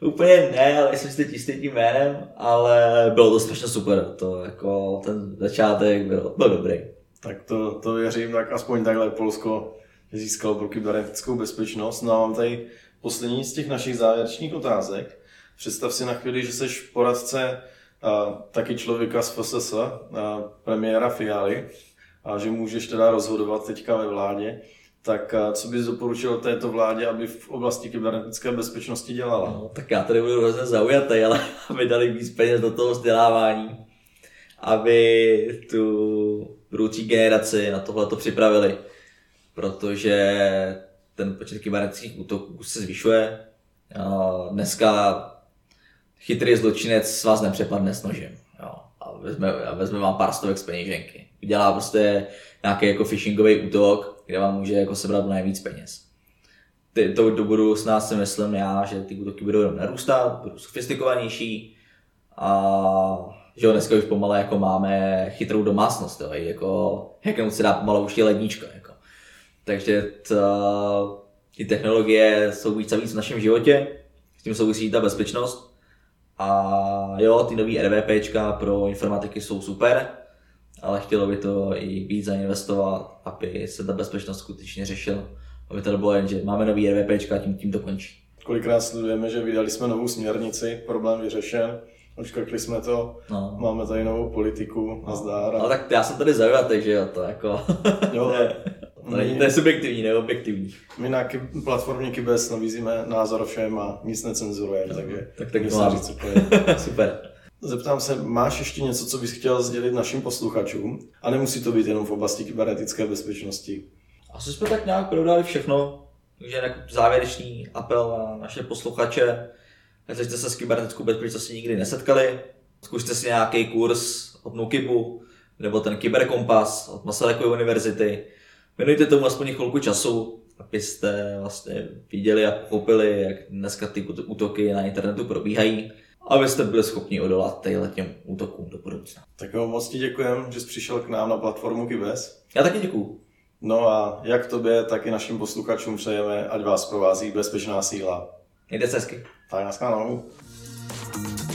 Úplně ne, ale jsem si teď jistý tím jménem, ale bylo to strašně super. To jako ten začátek byl, byl dobrý. Tak to, to věřím, tak aspoň takhle Polsko získalo pro kybernetickou bezpečnost. No a mám tady poslední z těch našich závěrečných otázek. Představ si na chvíli, že jsi poradce taky člověka z FSS, premiéra Fialy, a že můžeš teda rozhodovat teďka ve vládě. Tak co bys doporučil této vládě, aby v oblasti kybernetické bezpečnosti dělala? No, tak já tady budu hrozně zaujatý, ale aby dali víc peněz do toho vzdělávání, aby tu budoucí generaci na tohle to připravili, protože ten počet kybernetických útoků se zvyšuje. Dneska chytrý zločinec vás nepřepadne s nožem jo, a, vezme, a vezme vám pár stovek z peněženky. Udělá prostě nějaký jako phishingový útok, kde vám může jako sebrat nejvíc peněz. Ty, to do budoucna si myslím já, že ty útoky budou narůstat, budou sofistikovanější a že jo, dneska už pomalu jako máme chytrou domácnost, jo, jako hacknout se dá pomalu už je lednička, jako. Takže ta, ty technologie jsou víc a víc v našem životě, s tím souvisí ta bezpečnost. A jo, ty nové RVPčka pro informatiky jsou super, ale chtělo by to i víc zainvestovat, aby se ta bezpečnost skutečně řešila. Aby to nebylo jen, že máme nový RVPčka a tím, tím to končí. Kolikrát sledujeme, že vydali jsme novou směrnici, problém vyřešen, Očkrkli jsme to, no. máme tady novou politiku, no. zdár. A... Ale tak já jsem tady zaujatý, že jo, to jako... Jo, ne, to, je, to je subjektivní, neobjektivní. My na ky- platformě Kybes nabízíme názor všem a nic necenzurujeme, no, takže tak, tak to říct úplně. Super. Zeptám se, máš ještě něco, co bys chtěl sdělit našim posluchačům? A nemusí to být jenom v oblasti kybernetické bezpečnosti. Asi jsme tak nějak prodali všechno. Takže závěrečný apel na naše posluchače Jste se s kybernetickou bezpečností nikdy nesetkali, zkuste si nějaký kurz od Nukibu, nebo ten Kyberkompas od Masarykovy univerzity. Věnujte tomu aspoň chvilku času, abyste vlastně viděli a pochopili, jak dneska ty útoky na internetu probíhají, abyste byli schopni odolat těm útokům do budoucna. Tak jo, moc ti děkujem, že jsi přišel k nám na platformu Kybes. Já taky děkuju. No a jak tobě, tak i našim posluchačům přejeme, ať vás provází bezpečná síla. Mějte se hezky. Takk skal du ha.